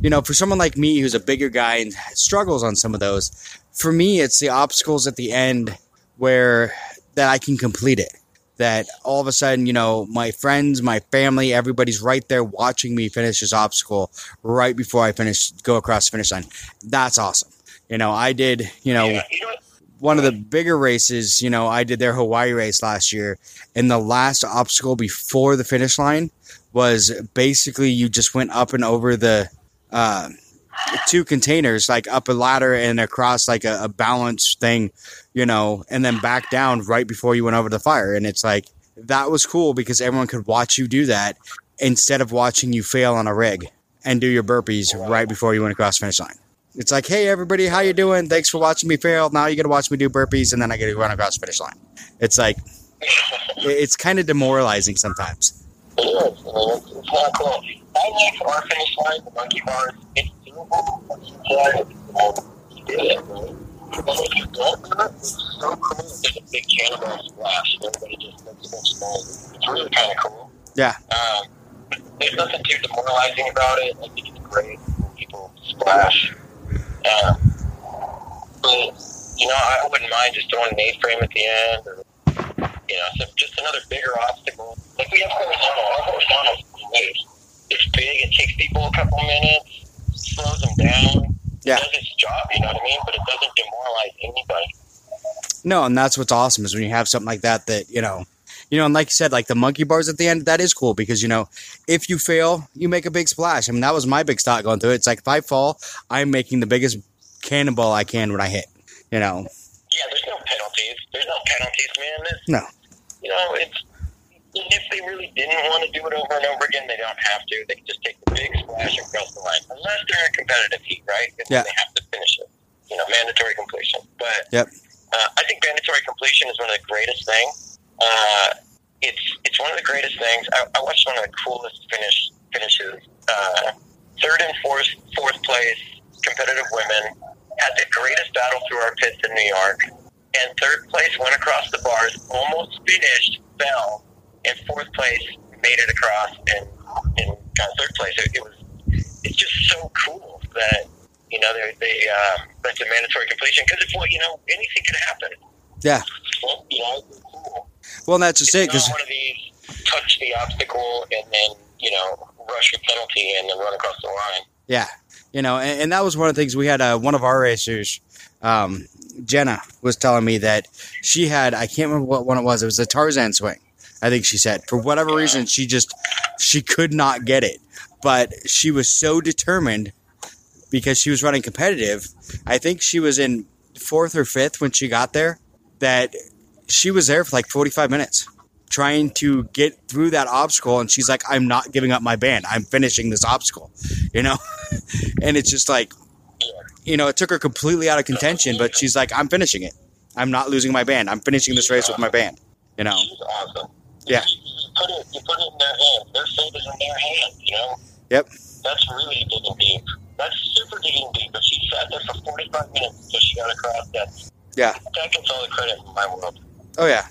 you know for someone like me who's a bigger guy and struggles on some of those, for me it's the obstacles at the end where that I can complete it. That all of a sudden, you know, my friends, my family, everybody's right there watching me finish this obstacle right before I finish, go across the finish line. That's awesome. You know, I did, you know, yeah, you know? One of the bigger races, you know, I did their Hawaii race last year, and the last obstacle before the finish line was basically you just went up and over the uh, two containers, like up a ladder and across like a, a balance thing, you know, and then back down right before you went over the fire. And it's like that was cool because everyone could watch you do that instead of watching you fail on a rig and do your burpees right before you went across the finish line. It's like, hey everybody, how you doing? Thanks for watching me fail. Now you got to watch me do burpees, and then I get to run across the finish line. It's like, <laughs> it's kind of demoralizing sometimes. It is. It's, not cool. I like our finish line, the monkey bars. It's doable. Once you try it, it. right? And if you don't do it, it's so cool. It's a big cannonball splash, and everybody just makes a bunch. It's really kind of cool. Yeah, Um, there's nothing too demoralizing about it. I think it's great when people splash. Um, but, you know, I wouldn't mind just throwing an A-frame at the end or, you know, so just another bigger obstacle. Like we have horizontal. Our horizontal is. It's big. It takes people a couple minutes, slows them down. Yeah. It does its job, you know what I mean? But it doesn't demoralize anybody. no, and that's what's awesome is when you have something like that that you know, you know, and like you said, like the monkey bars at the end, that is cool because you know, if you fail, you make a big splash. I mean, that was my big thought going through it. It's like if I fall, I'm making the biggest cannonball I can when I hit. You know, Yeah, there's no penalties. There's no penalties, man. There's, no, you know, it's if they really didn't want to do it over and over again, they don't have to. They can just take the big splash across the line, unless they're in a competitive heat, right? And Yeah. they have to finish it. You know, mandatory completion. But Yep. uh, I think mandatory completion is one of the greatest things. Uh, it's it's one of the greatest things. I, I watched one of the coolest finish finishes. Uh, third and fourth fourth place competitive women had the greatest battle through our pits in New York, and third place went across the bars, almost finished, fell, and fourth place made it across and and got third place. It, it was it's just so cool that you know they they um, that's a mandatory completion because it's what you know anything could happen. yeah. Well, you know, cool. Well, that's just it because one of these touch the obstacle and then you know rush your penalty and then run across the line. Yeah, you know, and, and that was one of the things we had. Uh, one of our racers, um, Jenna, was telling me that she had. I can't remember what one it was. It was a Tarzan swing. I think she said for whatever reason she just she could not get it, but she was so determined because she was running competitive. I think she was in fourth or fifth when she got there. That she was there for like forty five minutes trying to get through that obstacle and she's like i'm not giving up my band i'm finishing this obstacle you know <laughs> and it's just like you know it took her completely out of contention but she's like i'm finishing it i'm not losing my band i'm finishing this race with my band you know She's awesome. Yeah. You, you put it you put it in their hands. Their fate is in their hands. You know. Yep. That's really digging deep. That's super digging deep. But she sat there for forty five minutes until she got across that. Yeah. That gets all the credit in my world. Oh yeah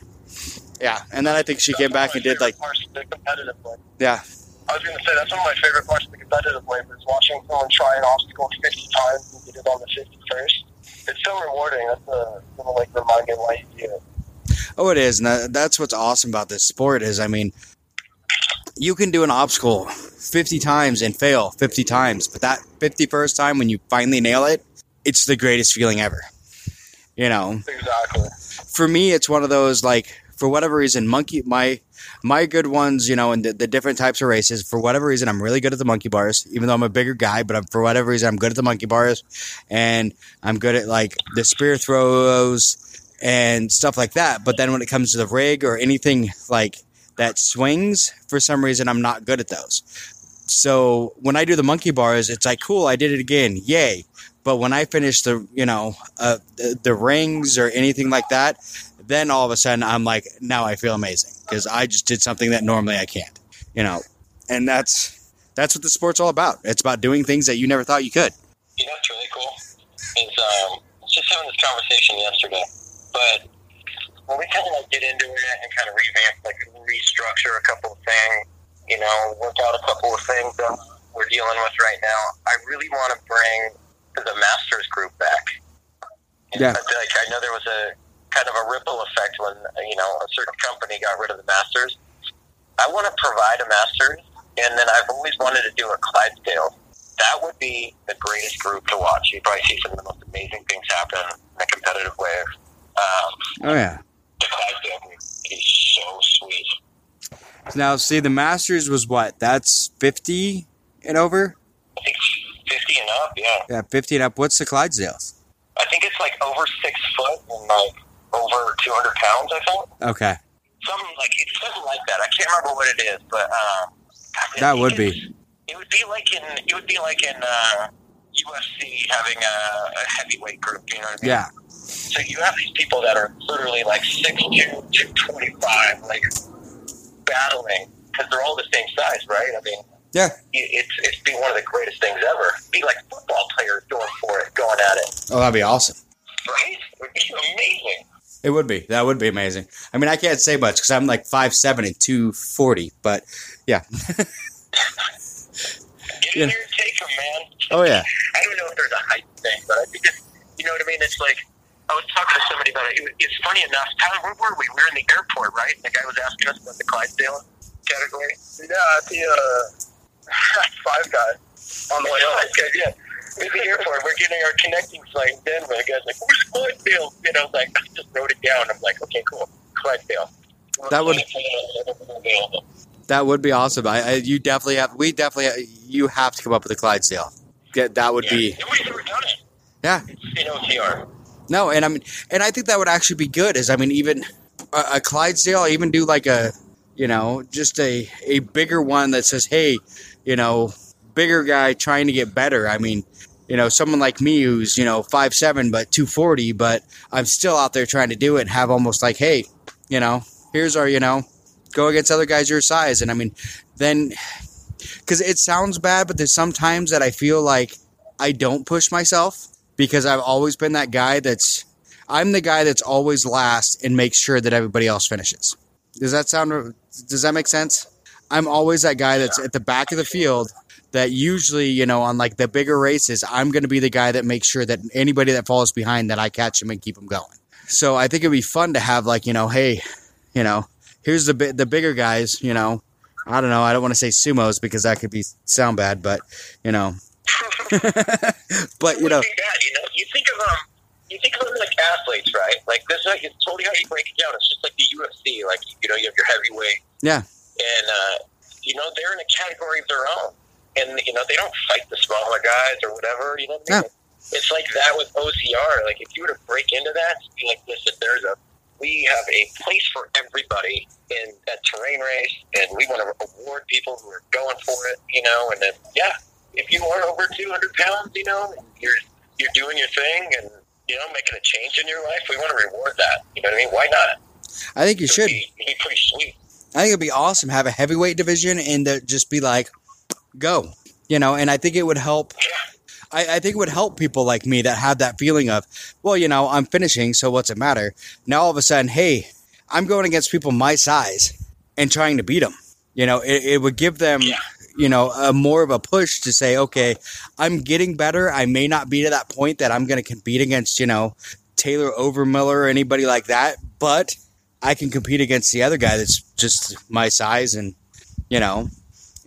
yeah and then i think she came back and did like Parts of the competitive way. yeah I was going to say that's one of my favorite parts of the competitive wave is watching someone try an obstacle 50 times and get it on the 51st. It's so rewarding. That's a little like reminder why you do it. Oh, it is, and that, that's what's awesome about this sport is, I mean, you can do an obstacle fifty times and fail fifty times, but that fifty-first time when you finally nail it, it's the greatest feeling ever. You know, Exactly. For me, it's one of those like for whatever reason, monkey my my good ones, you know, and the, the different types of races. For whatever reason, I'm really good at the monkey bars, even though I'm a bigger guy. But I'm, for whatever reason, I'm good at the monkey bars, and I'm good at like the spear throws and stuff like that. But then when it comes to the rig or anything like that swings, for some reason, I'm not good at those. So when I do the monkey bars, it's like cool, I did it again, yay. But when I finish the, you know, uh, the, the rings or anything like that, then all of a sudden I'm like, now I feel amazing because I just did something that normally I can't, you know, and that's that's what the sport's all about. It's about doing things that you never thought you could. You know what's really cool is um, just having this conversation yesterday. But when we kind of like get into it and kind of revamp, like restructure a couple of things, you know, work out a couple of things that we're dealing with right now, I really want to bring the Masters group back. And Yeah. I like I know there was a kind of a ripple effect when you know a certain company got rid of the Masters. I want to provide a Masters, and then I've always wanted to do a Clydesdale that would be the greatest group to watch. You'd probably see some of the most amazing things happen in a competitive way. Um, Oh yeah. the Clydesdale would be so sweet. Now see, the Masters was what? That's fifty and over. I think 50 and up, yeah. Yeah, fifty and up. What's the Clydesdales? I think it's like over six foot and like over 200 pounds, I think. Okay, Something like, it's something like that. I can't remember what it is, but, um, that would be. It would be like in, it would be like in, uh, UFC having a, a heavyweight group, you know what I mean? Yeah, So you have these people that are literally like 6'2", 225, like battling because they're all the same size, right? I mean, yeah. it- it's it's be one of the greatest things ever. Be like football players going for it, going at it, Oh, that'd be awesome. right? It would be amazing. It would be. That would be amazing. I mean, I can't say much because I'm like five seven and two forty, but yeah. <laughs> Get Yeah. in there and take them, man. Oh yeah. <laughs> I don't know if there's a height thing, but I think it's, you know what I mean? It's like, I was talking to somebody about it. it was- it's funny enough. Tyler, where were we? We were in the airport, right? The guy was asking us about the Clydesdale category. Yeah, at the uh, five guy on the way home. that's yeah. We're at the airport. We're getting our connecting flight in Denver. The guy's like, where's Clydesdale? You know, like, I just wrote it down. I'm like, okay, cool. Clydesdale. That would- That would be awesome. I, I you definitely have. We definitely. You have to come up with a Clydesdale. That that would be. Nobody's ever done it. Yeah. It's in OCR. No, and I mean, and I think that would actually be good. Is I mean, even a, a Clydesdale, even do like a, you know, just a a bigger one that says, hey, you know, bigger guy trying to get better. I mean, you know, someone like me who's you know five seven but two forty, but I'm still out there trying to do it and have almost like, hey, you know, here's our, you know, go against other guys your size, and I mean, then because it sounds bad, but there's sometimes that I feel like I don't push myself because I've always been that guy that's I'm the guy that's always last and makes sure that everybody else finishes. Does that sound does that make sense? I'm always that guy that's at the back of the field that usually, you know, on like the bigger races, I'm going to be the guy that makes sure that anybody that falls behind that I catch them and keep them going. So I think it'd be fun to have like, you know, hey, you know, here's the the bigger guys, you know, I don't know, I don't want to say sumos because that could be sound bad, but you know, <laughs> but you know, you know, you think of um, you think of them like athletes, right? Like this, like it's totally how you break it down. It's just like the UFC. Like you know, you have your heavyweight, yeah, and uh, you know they're in a category of their own, and you know they don't fight the smaller guys or whatever. You know, what I mean? it's like that with OCR. Like if you were to break into that, be like, listen, there's a we have a place for everybody in that terrain race, and we want to award people who are going for it. You know, and then yeah, if you are over 200 pounds, you know, you're you're doing your thing and you know making a change in your life, we want to reward that. You know what I mean? Why not? I think you should. be, be pretty sweet. I think it'd be awesome have a heavyweight division and to just be like, go, you know. And I think it would help. I, I think it would help people like me that have that feeling of, well, you know, I'm finishing, so what's it matter? Now all of a sudden, hey, I'm going against people my size and trying to beat them. You know, it, it would give them, you know, a more of a push to say, okay, I'm getting better. I may not be to that point that I'm going to compete against, you know, Taylor Overmiller or anybody like that, but I can compete against the other guy that's just my size and you know,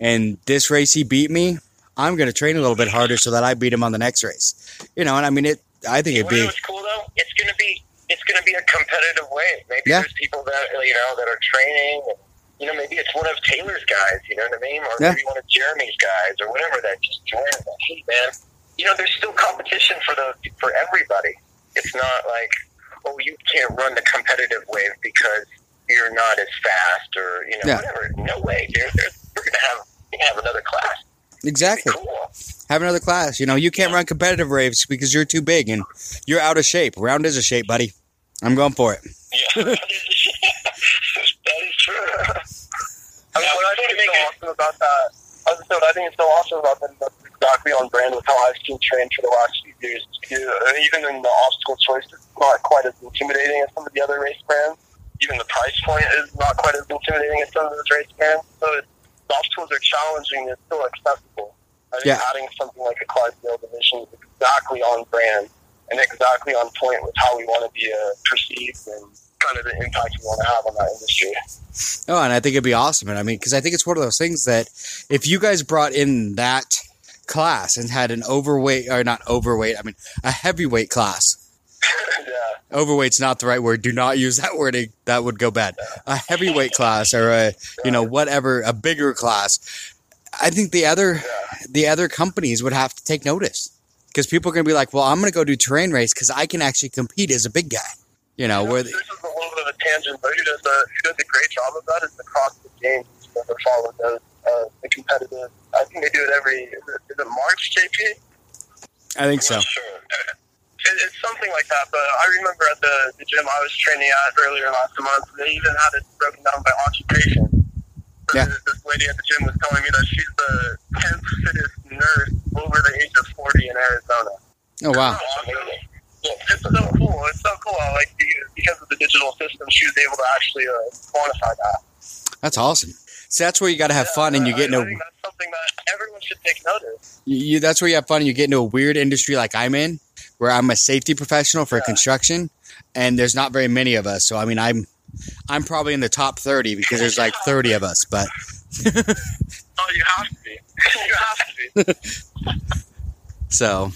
and this race he beat me. I'm going to train a little bit harder so that I beat him on the next race. You know, and I mean it I think it'd You be know what's cool though? It's gonna be it's gonna be a competitive way. Maybe Yeah. there's people that you know that are training. And, you know, maybe it's one of Taylor's guys. You know what I mean? Or Yeah. maybe one of Jeremy's guys, or whatever that just joined. Like, hey, man, you know, there's still competition for the for everybody. It's not like oh, you can't run the competitive wave because you're not as fast, or you know, Yeah. whatever. No way, dude. There's, we're gonna have we're gonna have another class. exactly Cool. have another class. You know, you can't run competitive raves because you're too big and you're out of shape. Round is a shape, buddy. I'm going for it. Yeah, <laughs> that is, <laughs> that is true. I mean, what I think is so awesome about that, I was what I think is so awesome about that, that's exactly on brand with how I've seen terrain for the last few years. You- Even in the obstacle choice, it's not quite as intimidating as some of the other race brands. Even the price point is not quite as intimidating as some of those race brands. So it's, the obstacles are challenging, it's still accessible. I think Yeah. adding something like a Clydesdale division is exactly on brand and exactly on point with how we want to be uh, perceived and kind of the impact we want to have on that industry. Oh, and I think it'd be awesome. And I mean, because I think it's one of those things that if you guys brought in that class and had an overweight, or not overweight, I mean, a heavyweight class. <laughs> yeah. Overweight's not the right word. Do not use that wording. That would go bad. A heavyweight class or a, you know, whatever, a bigger class. I think the other, the other companies would have to take notice because people are going to be like, well, I'm going to go do terrain race because I can actually compete as a big guy. You know, where this the, is a little bit of a tangent, but who does a who does a great job of that is the CrossFit Games. You ever follow those, uh, the competitive. I think they do it every. Is it, is it March, JP? I think so. Sure. It, it's something like that. But I remember at the, the gym I was training at earlier last month, they even had it broken down by occupation. So Yeah. This, this lady at the gym was telling me that she's the tenth fittest nurse over the age of forty in Arizona. Oh wow. Awesome. It's so cool. It's so cool. Like because of the digital system, she was able to actually uh, quantify that. That's awesome. So that's where you got to have fun and you get into that's something that everyone should take notice. you, you- that's where you have fun and you get into a weird industry like I'm in, where I'm a safety professional for Yeah. construction, and there's not very many of us. So I mean, I'm I'm probably in the top thirty because there's like thirty of us. But <laughs> Oh, you have to be. <laughs> you have to be. <laughs> so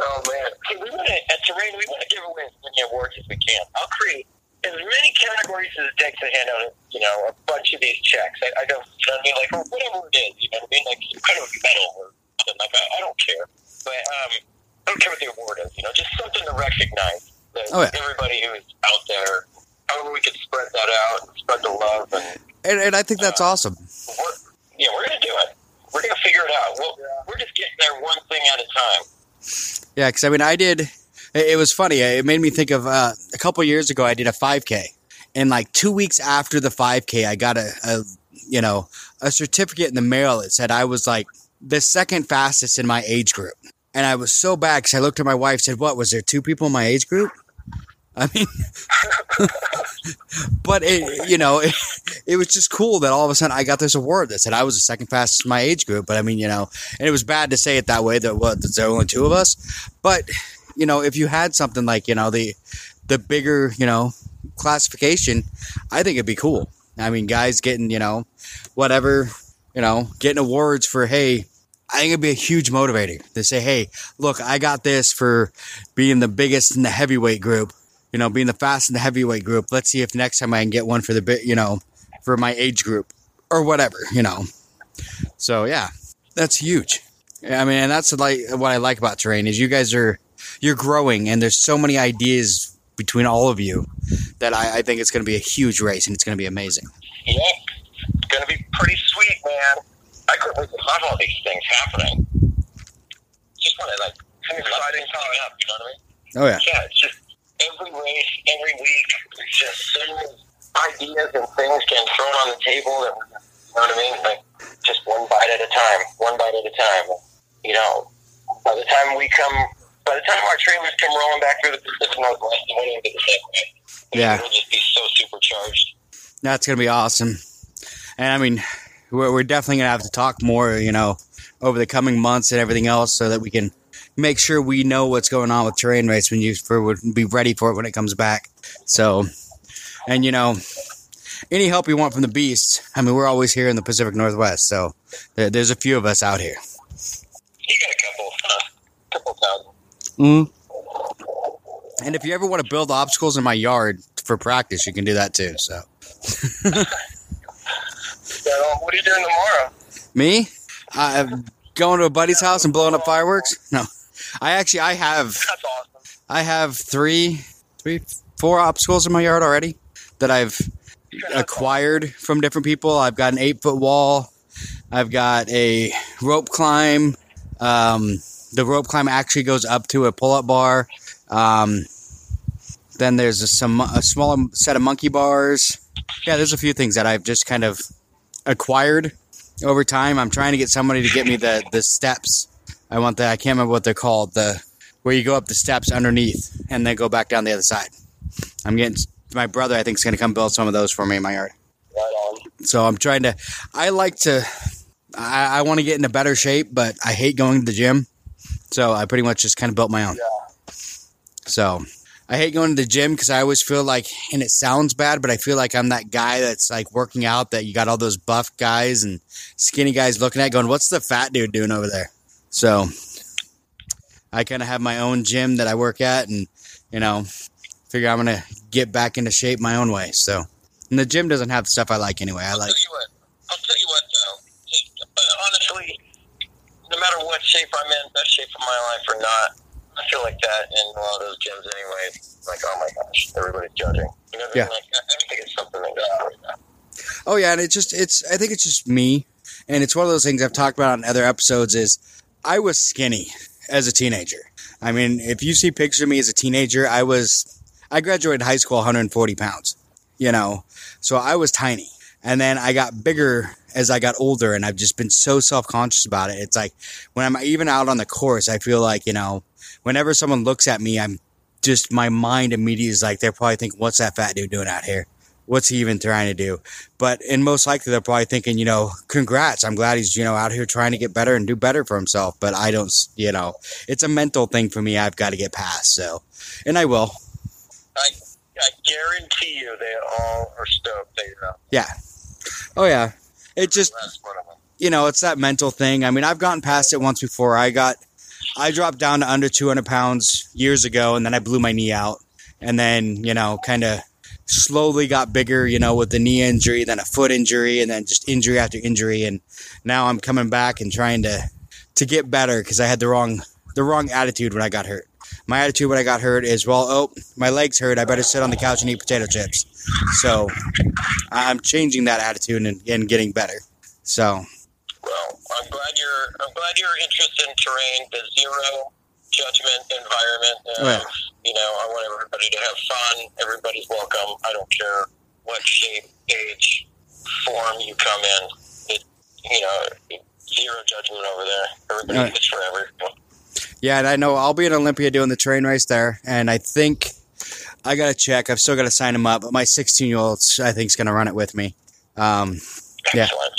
Oh man, hey, we want to at Terrain. We want to give away as many awards as we can. I'll create as many categories as it takes to hand out, you know, a bunch of these checks. I, I don't, you know I mean, like or whatever it is. You know what I mean, like some kind of medal or something like that. I don't care, but um, I don't care what the award is. You know, just something to recognize that Oh, yeah. everybody who's out there. However, we can spread that out, and spread the love, and and, and I think that's awesome. we're, yeah, we're gonna do it. We're gonna figure it out. We'll, We're just getting there one thing at a time. Yeah, because I mean, I did. It, was funny. It made me think of uh, a couple years ago. I did a 5K, and like two weeks after the 5K, I got a, a you know a certificate in the mail that said I was like the second fastest in my age group, and I was so bad because I looked at my wife, said, "What was there two people in my age group?" I mean, <laughs> <laughs> but it, you know, it, <laughs> it was just cool that all of a sudden I got this award that said I was the second fastest in my age group. But I mean, you know, and it was bad to say it that way that what there were only two of us. But you know, if you had something like you know the the bigger you know classification, I think it'd be cool. I mean, guys getting you know whatever you know getting awards for hey. I think it'd be a huge motivator to say, "Hey, look, I got this for being the biggest in the heavyweight group. You know, being the fast and the heavyweight group. Let's see if next time I can get one for the bit, you know, for my age group or whatever. You know, so yeah, that's huge. I mean, and that's like what I like about terrain is you guys are you're growing, and there's so many ideas between all of you that I, I think it's going to be a huge race, and it's going to be amazing. Yeah, it's gonna be pretty sweet, man. I couldn't wait to have all these things happening. Just want to like some exciting coming up. You know what I mean? Oh yeah, Yeah, it's just every race, every week. It's just so many ideas and things getting thrown on the table that you know what I mean? Like just one bite at a time, one bite at a time. You know, by the time we come, by the time our trailers come rolling back through the Pacific Northwest, even be the same way. Yeah. it'll just be so supercharged. that's going to be awesome. And I mean, we're, we're definitely going to have to talk more, you know, over the coming months and everything else, so that we can make sure we know what's going on with terrain race when you for would be ready for it when it comes back. So, and you know, any help you want from the beasts. I mean, we're always here in the Pacific Northwest, so there, there's a few of us out here. You got a couple, uh, couple thousand. Mm. And if you ever want to build obstacles in my yard for practice, you can do that too. So <laughs> well, what are you doing tomorrow? me, I'm going to a buddy's house and blowing up fireworks. No, I actually I have That's awesome. I have three, three, four obstacles in my yard already that I've acquired from different people. I've got an eight foot wall. I've got a rope climb. Um, the rope climb actually goes up to a pull up bar. Um, then there's a, some a small set of monkey bars. Yeah, there's a few things that I've just kind of acquired over time. I'm trying to get somebody to get me the the steps. I want the I can't remember what they're called. The where you go up the steps underneath and then go back down the other side. I'm getting my brother. I think is going to come build some of those for me in my yard. Right on. So I'm trying to. I like to. I, I want to get into better shape, but I hate going to the gym. So I pretty much just kind of built my own. Yeah. So I hate going to the gym because I always feel like, and it sounds bad, but I feel like I'm that guy that's like working out that you got all those buff guys and skinny guys looking at going, what's the fat dude doing over there? So I kind of have my own gym that I work at and, you know, figure I'm going to get back into shape my own way. So, and the gym doesn't have the stuff I like anyway. I I'll like, tell you what. I'll tell you what, though. But honestly, no matter what shape I'm in, best shape of my life or not, I feel like that in a lot of those gyms anyway. Like, oh my gosh, everybody's judging. You know, Yeah. like I think it's something like that. Oh yeah, and it just it's I think it's just me, and it's one of those things I've talked about on other episodes. Is I was skinny as a teenager. I mean, if you see pictures of me as a teenager, I was I graduated high school 140 pounds. You know, so I was tiny, and then I got bigger as I got older, and I've just been so self conscious about it. It's like when I'm even out on the course, I feel like you know, whenever someone looks at me, I'm just my mind immediately is like they're probably thinking, "What's that fat dude doing out here?" What's he even trying to do? But and most likely they're probably thinking, you know, congrats. I'm glad he's you know out here trying to get better and do better for himself. But I don't, s- you know, it's a mental thing for me. I've got to get past. So, and I will. I, I guarantee you they all are stoked that you're uh, out. Yeah. Oh yeah. It just That's one of them. you know, it's that mental thing. I mean, I've gotten past it once before. I got, I dropped down to under 200 pounds years ago, and then I blew my knee out, and then you know, kind of slowly got bigger. You know, with the knee injury, then a foot injury, and then just injury after injury, and now I'm coming back and trying to to get better because I had the wrong the wrong attitude when I got hurt. My attitude when I got hurt is, well, oh, my legs hurt. I better sit on the couch and eat potato chips. So I'm changing that attitude and, and getting better. So Well, I'm glad you're. I'm glad you're interested in terrain, the zero judgment environment. Of, Oh, yeah. You know, I want everybody to have fun. Everybody's welcome. I don't care what shape, age, form you come in. It, you know, zero judgment over there. Everybody Right. is for everyone. Yeah, and I know I'll be in Olympia doing the terrain race there, and I think I got to check. I've still got to sign him up, but my 16 year old I think is going to run it with me. Um, Yeah. Excellent.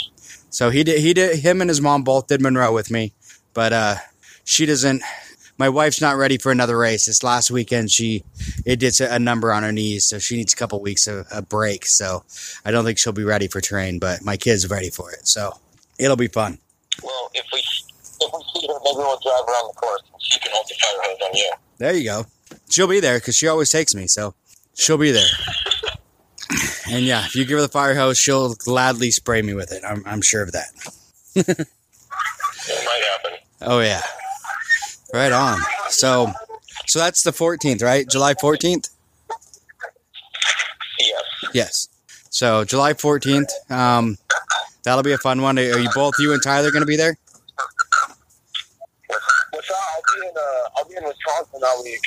so he did. He did. Him and his mom both did Monroe with me, but uh, she doesn't. My wife's not ready for another race. This last weekend, she it did a number on her knees, so she needs a couple weeks of a break. So I don't think she'll be ready for terrain, but my kid's ready for it, so it'll be fun. Well, if we if we see her, maybe we'll drive around the course and she can hold the fire hose on you. There you go. She'll be there because she always takes me, so she'll be there. <laughs> And yeah, if you give her the fire hose, she'll gladly spray me with it. I'm, I'm sure of that. <laughs> It might happen. Oh yeah, right on. So, so that's the 14th, right? July 14th. Yes. Yes. So July 14th. Um, that'll be a fun one. Are you both you and Tyler going to be there? I'll be in uh, I'll be in Wisconsin that week.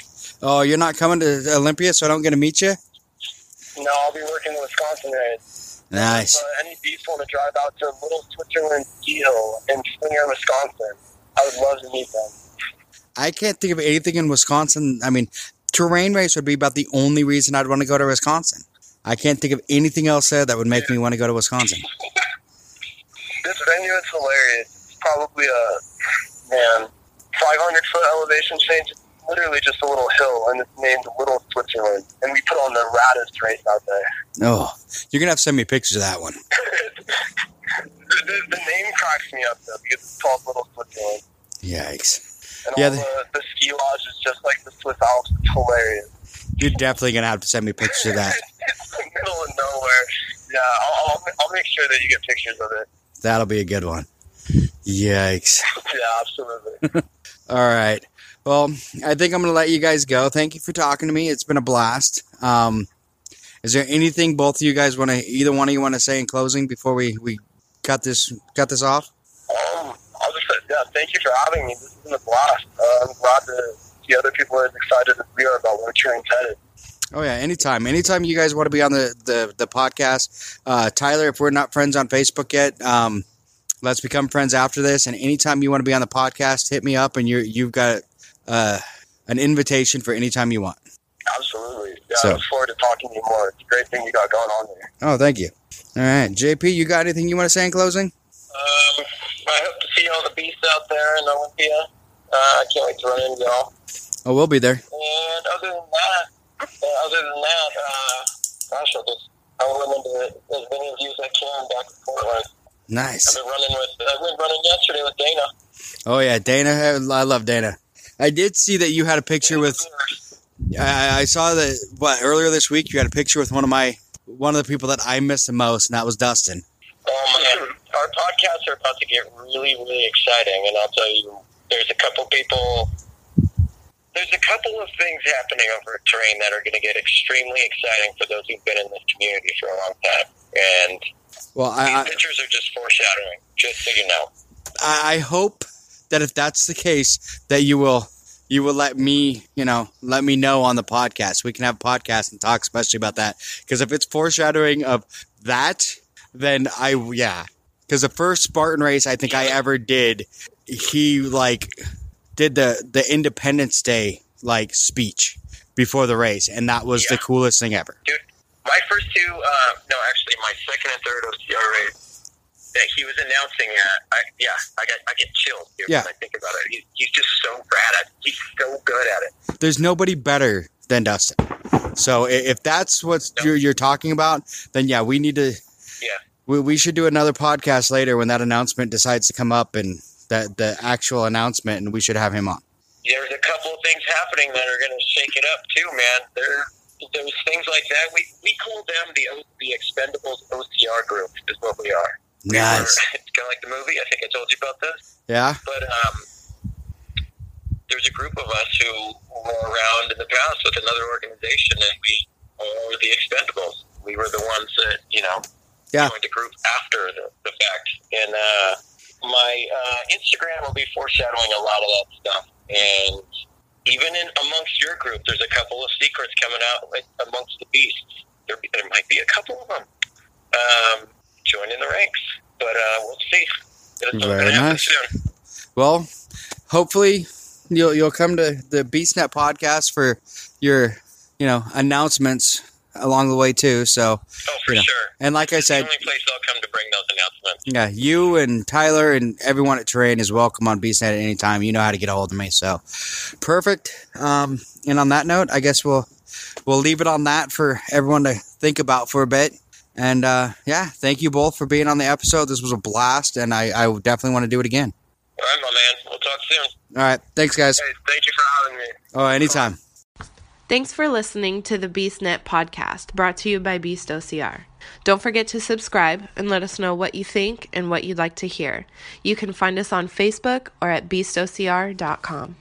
Oh, you're not coming to Olympia, so I don't get to meet you. No, I'll be working in Wisconsin. Area. Nice. Uh, any want to drive out to Little Switzerland ski hill in Slinger, Wisconsin, I would love to meet them. I can't think of anything in Wisconsin. I mean, terrain race would be about the only reason I'd want to go to Wisconsin. I can't think of anything else there that would make me want to go to Wisconsin. This venue is hilarious. It's probably a man 500 foot elevation change. It's literally just a little hill, and it's named Little Switzerland. And we put on the raddest race out there. Oh, you're gonna have to send me pictures of that one. <laughs> the, the, the name cracks me up though because it's called Little Switzerland, Yikes. And Yeah, all the- the, the ski lodge is just like the Swiss Alps. It's hilarious. You're definitely gonna have to send me pictures of that. <laughs> it's the middle of nowhere. Yeah, I'll, I'll, I'll make sure that you get pictures of it. That'll be a good one. Yikes. <laughs> Yeah, absolutely. <laughs> All right. Well, I think I'm going to let you guys go. Thank you for talking to me. It's been a blast. Um, is there anything both of you guys want to, either one of you want to say in closing before we, we cut this cut this off? Um, I'll just say, yeah, thank you for having me. This has been a blast. Uh, I'm glad to see other people are as excited as we are about where terrain's headed. Oh yeah, anytime. Anytime you guys want to be on the the, the podcast, uh, Tyler. If we're not friends on Facebook yet, um, let's become friends after this. And anytime you want to be on the podcast, hit me up, and you you've got uh, an invitation for anytime you want. Absolutely. Yeah, So- I look forward to talking to you more. It's a great thing you got going on there. Oh, thank you. All right, JP, you got anything you want to say in closing? Um, I hope to see all the beasts out there in Olympia. Uh, I can't wait to run into y'all. Oh, we'll be there. And other than that, other than that, uh, gosh, I'll just I'll run into as many of you as I can back in Portland. Nice. I've been running with I went running yesterday with Dana. Oh yeah, Dana. I love Dana. I did see that you had a picture with. I, I saw that what earlier this week you had a picture with one of my one of the people that I miss the most, and that was Dustin. Oh man, our podcasts are about to get really, really exciting, and I'll tell you, there's a couple people. There's a couple of things happening over at Terrain that are going to get extremely exciting for those who've been in this community for a long time. And Well, I, these I pictures are just foreshadowing, just so you know. I I hope that if that's the case, that you will you will let me you know let me know on the podcast. We can have a podcast and talk especially about that because if it's foreshadowing of that, then I yeah. Because the first Spartan race I think I ever did, he like did the the Independence Day like speech before the race, and that was the coolest thing ever. Dude, my first two, uh, no, actually, my second and third OCR race that he was announcing at, I, yeah, I get, I get chills dude, Yeah. when I think about it. He, he's just so rad at it. He's so good at it. there's nobody better than Dustin. So if that's what No. you're, you're talking about, then yeah, we need to. We, we should do another podcast later when that announcement decides to come up and that the actual announcement, and we should have him on. There's a couple of things happening that are going to shake it up too, man. There, those things like that. We we call them the the Expendables OCR group is what we are. We were- <laughs> It's kind of like the movie. I think I told you about this. Yeah. But um, there's a group of us who were around in the past with another organization, and we were the Expendables. We were the ones that you know Yeah. joined the group after the, the fact. And uh, my uh, Instagram will be foreshadowing a lot of that stuff. And even in amongst your group, there's a couple of secrets coming out like, amongst the beasts. There, there might be a couple of them um, joining the ranks, but uh, we'll see. It's Very nice. Well, hopefully you'll you'll come to the BeastNet podcast for your you know announcements along the way too. So Oh, for Yeah. sure. and like I It's the said, only place I'll come to bring those announcements. Yeah, you and Tyler and everyone at Terrain is welcome on BeastNet at any time. You know how to get a hold of me. So perfect. Um, and on that note, I guess we'll we'll leave it on that for everyone to think about for a bit. And uh, yeah, thank you both for being on the episode. This was a blast, and I, I definitely want to do it again. All right, my man. We'll talk soon. All right, thanks, guys. Hey, thank you for having me. Oh, anytime. Thanks for listening to the BeastNet podcast brought to you by Beast OCR. Don't forget to subscribe and let us know what you think and what you'd like to hear. You can find us on Facebook or at beastocr.com.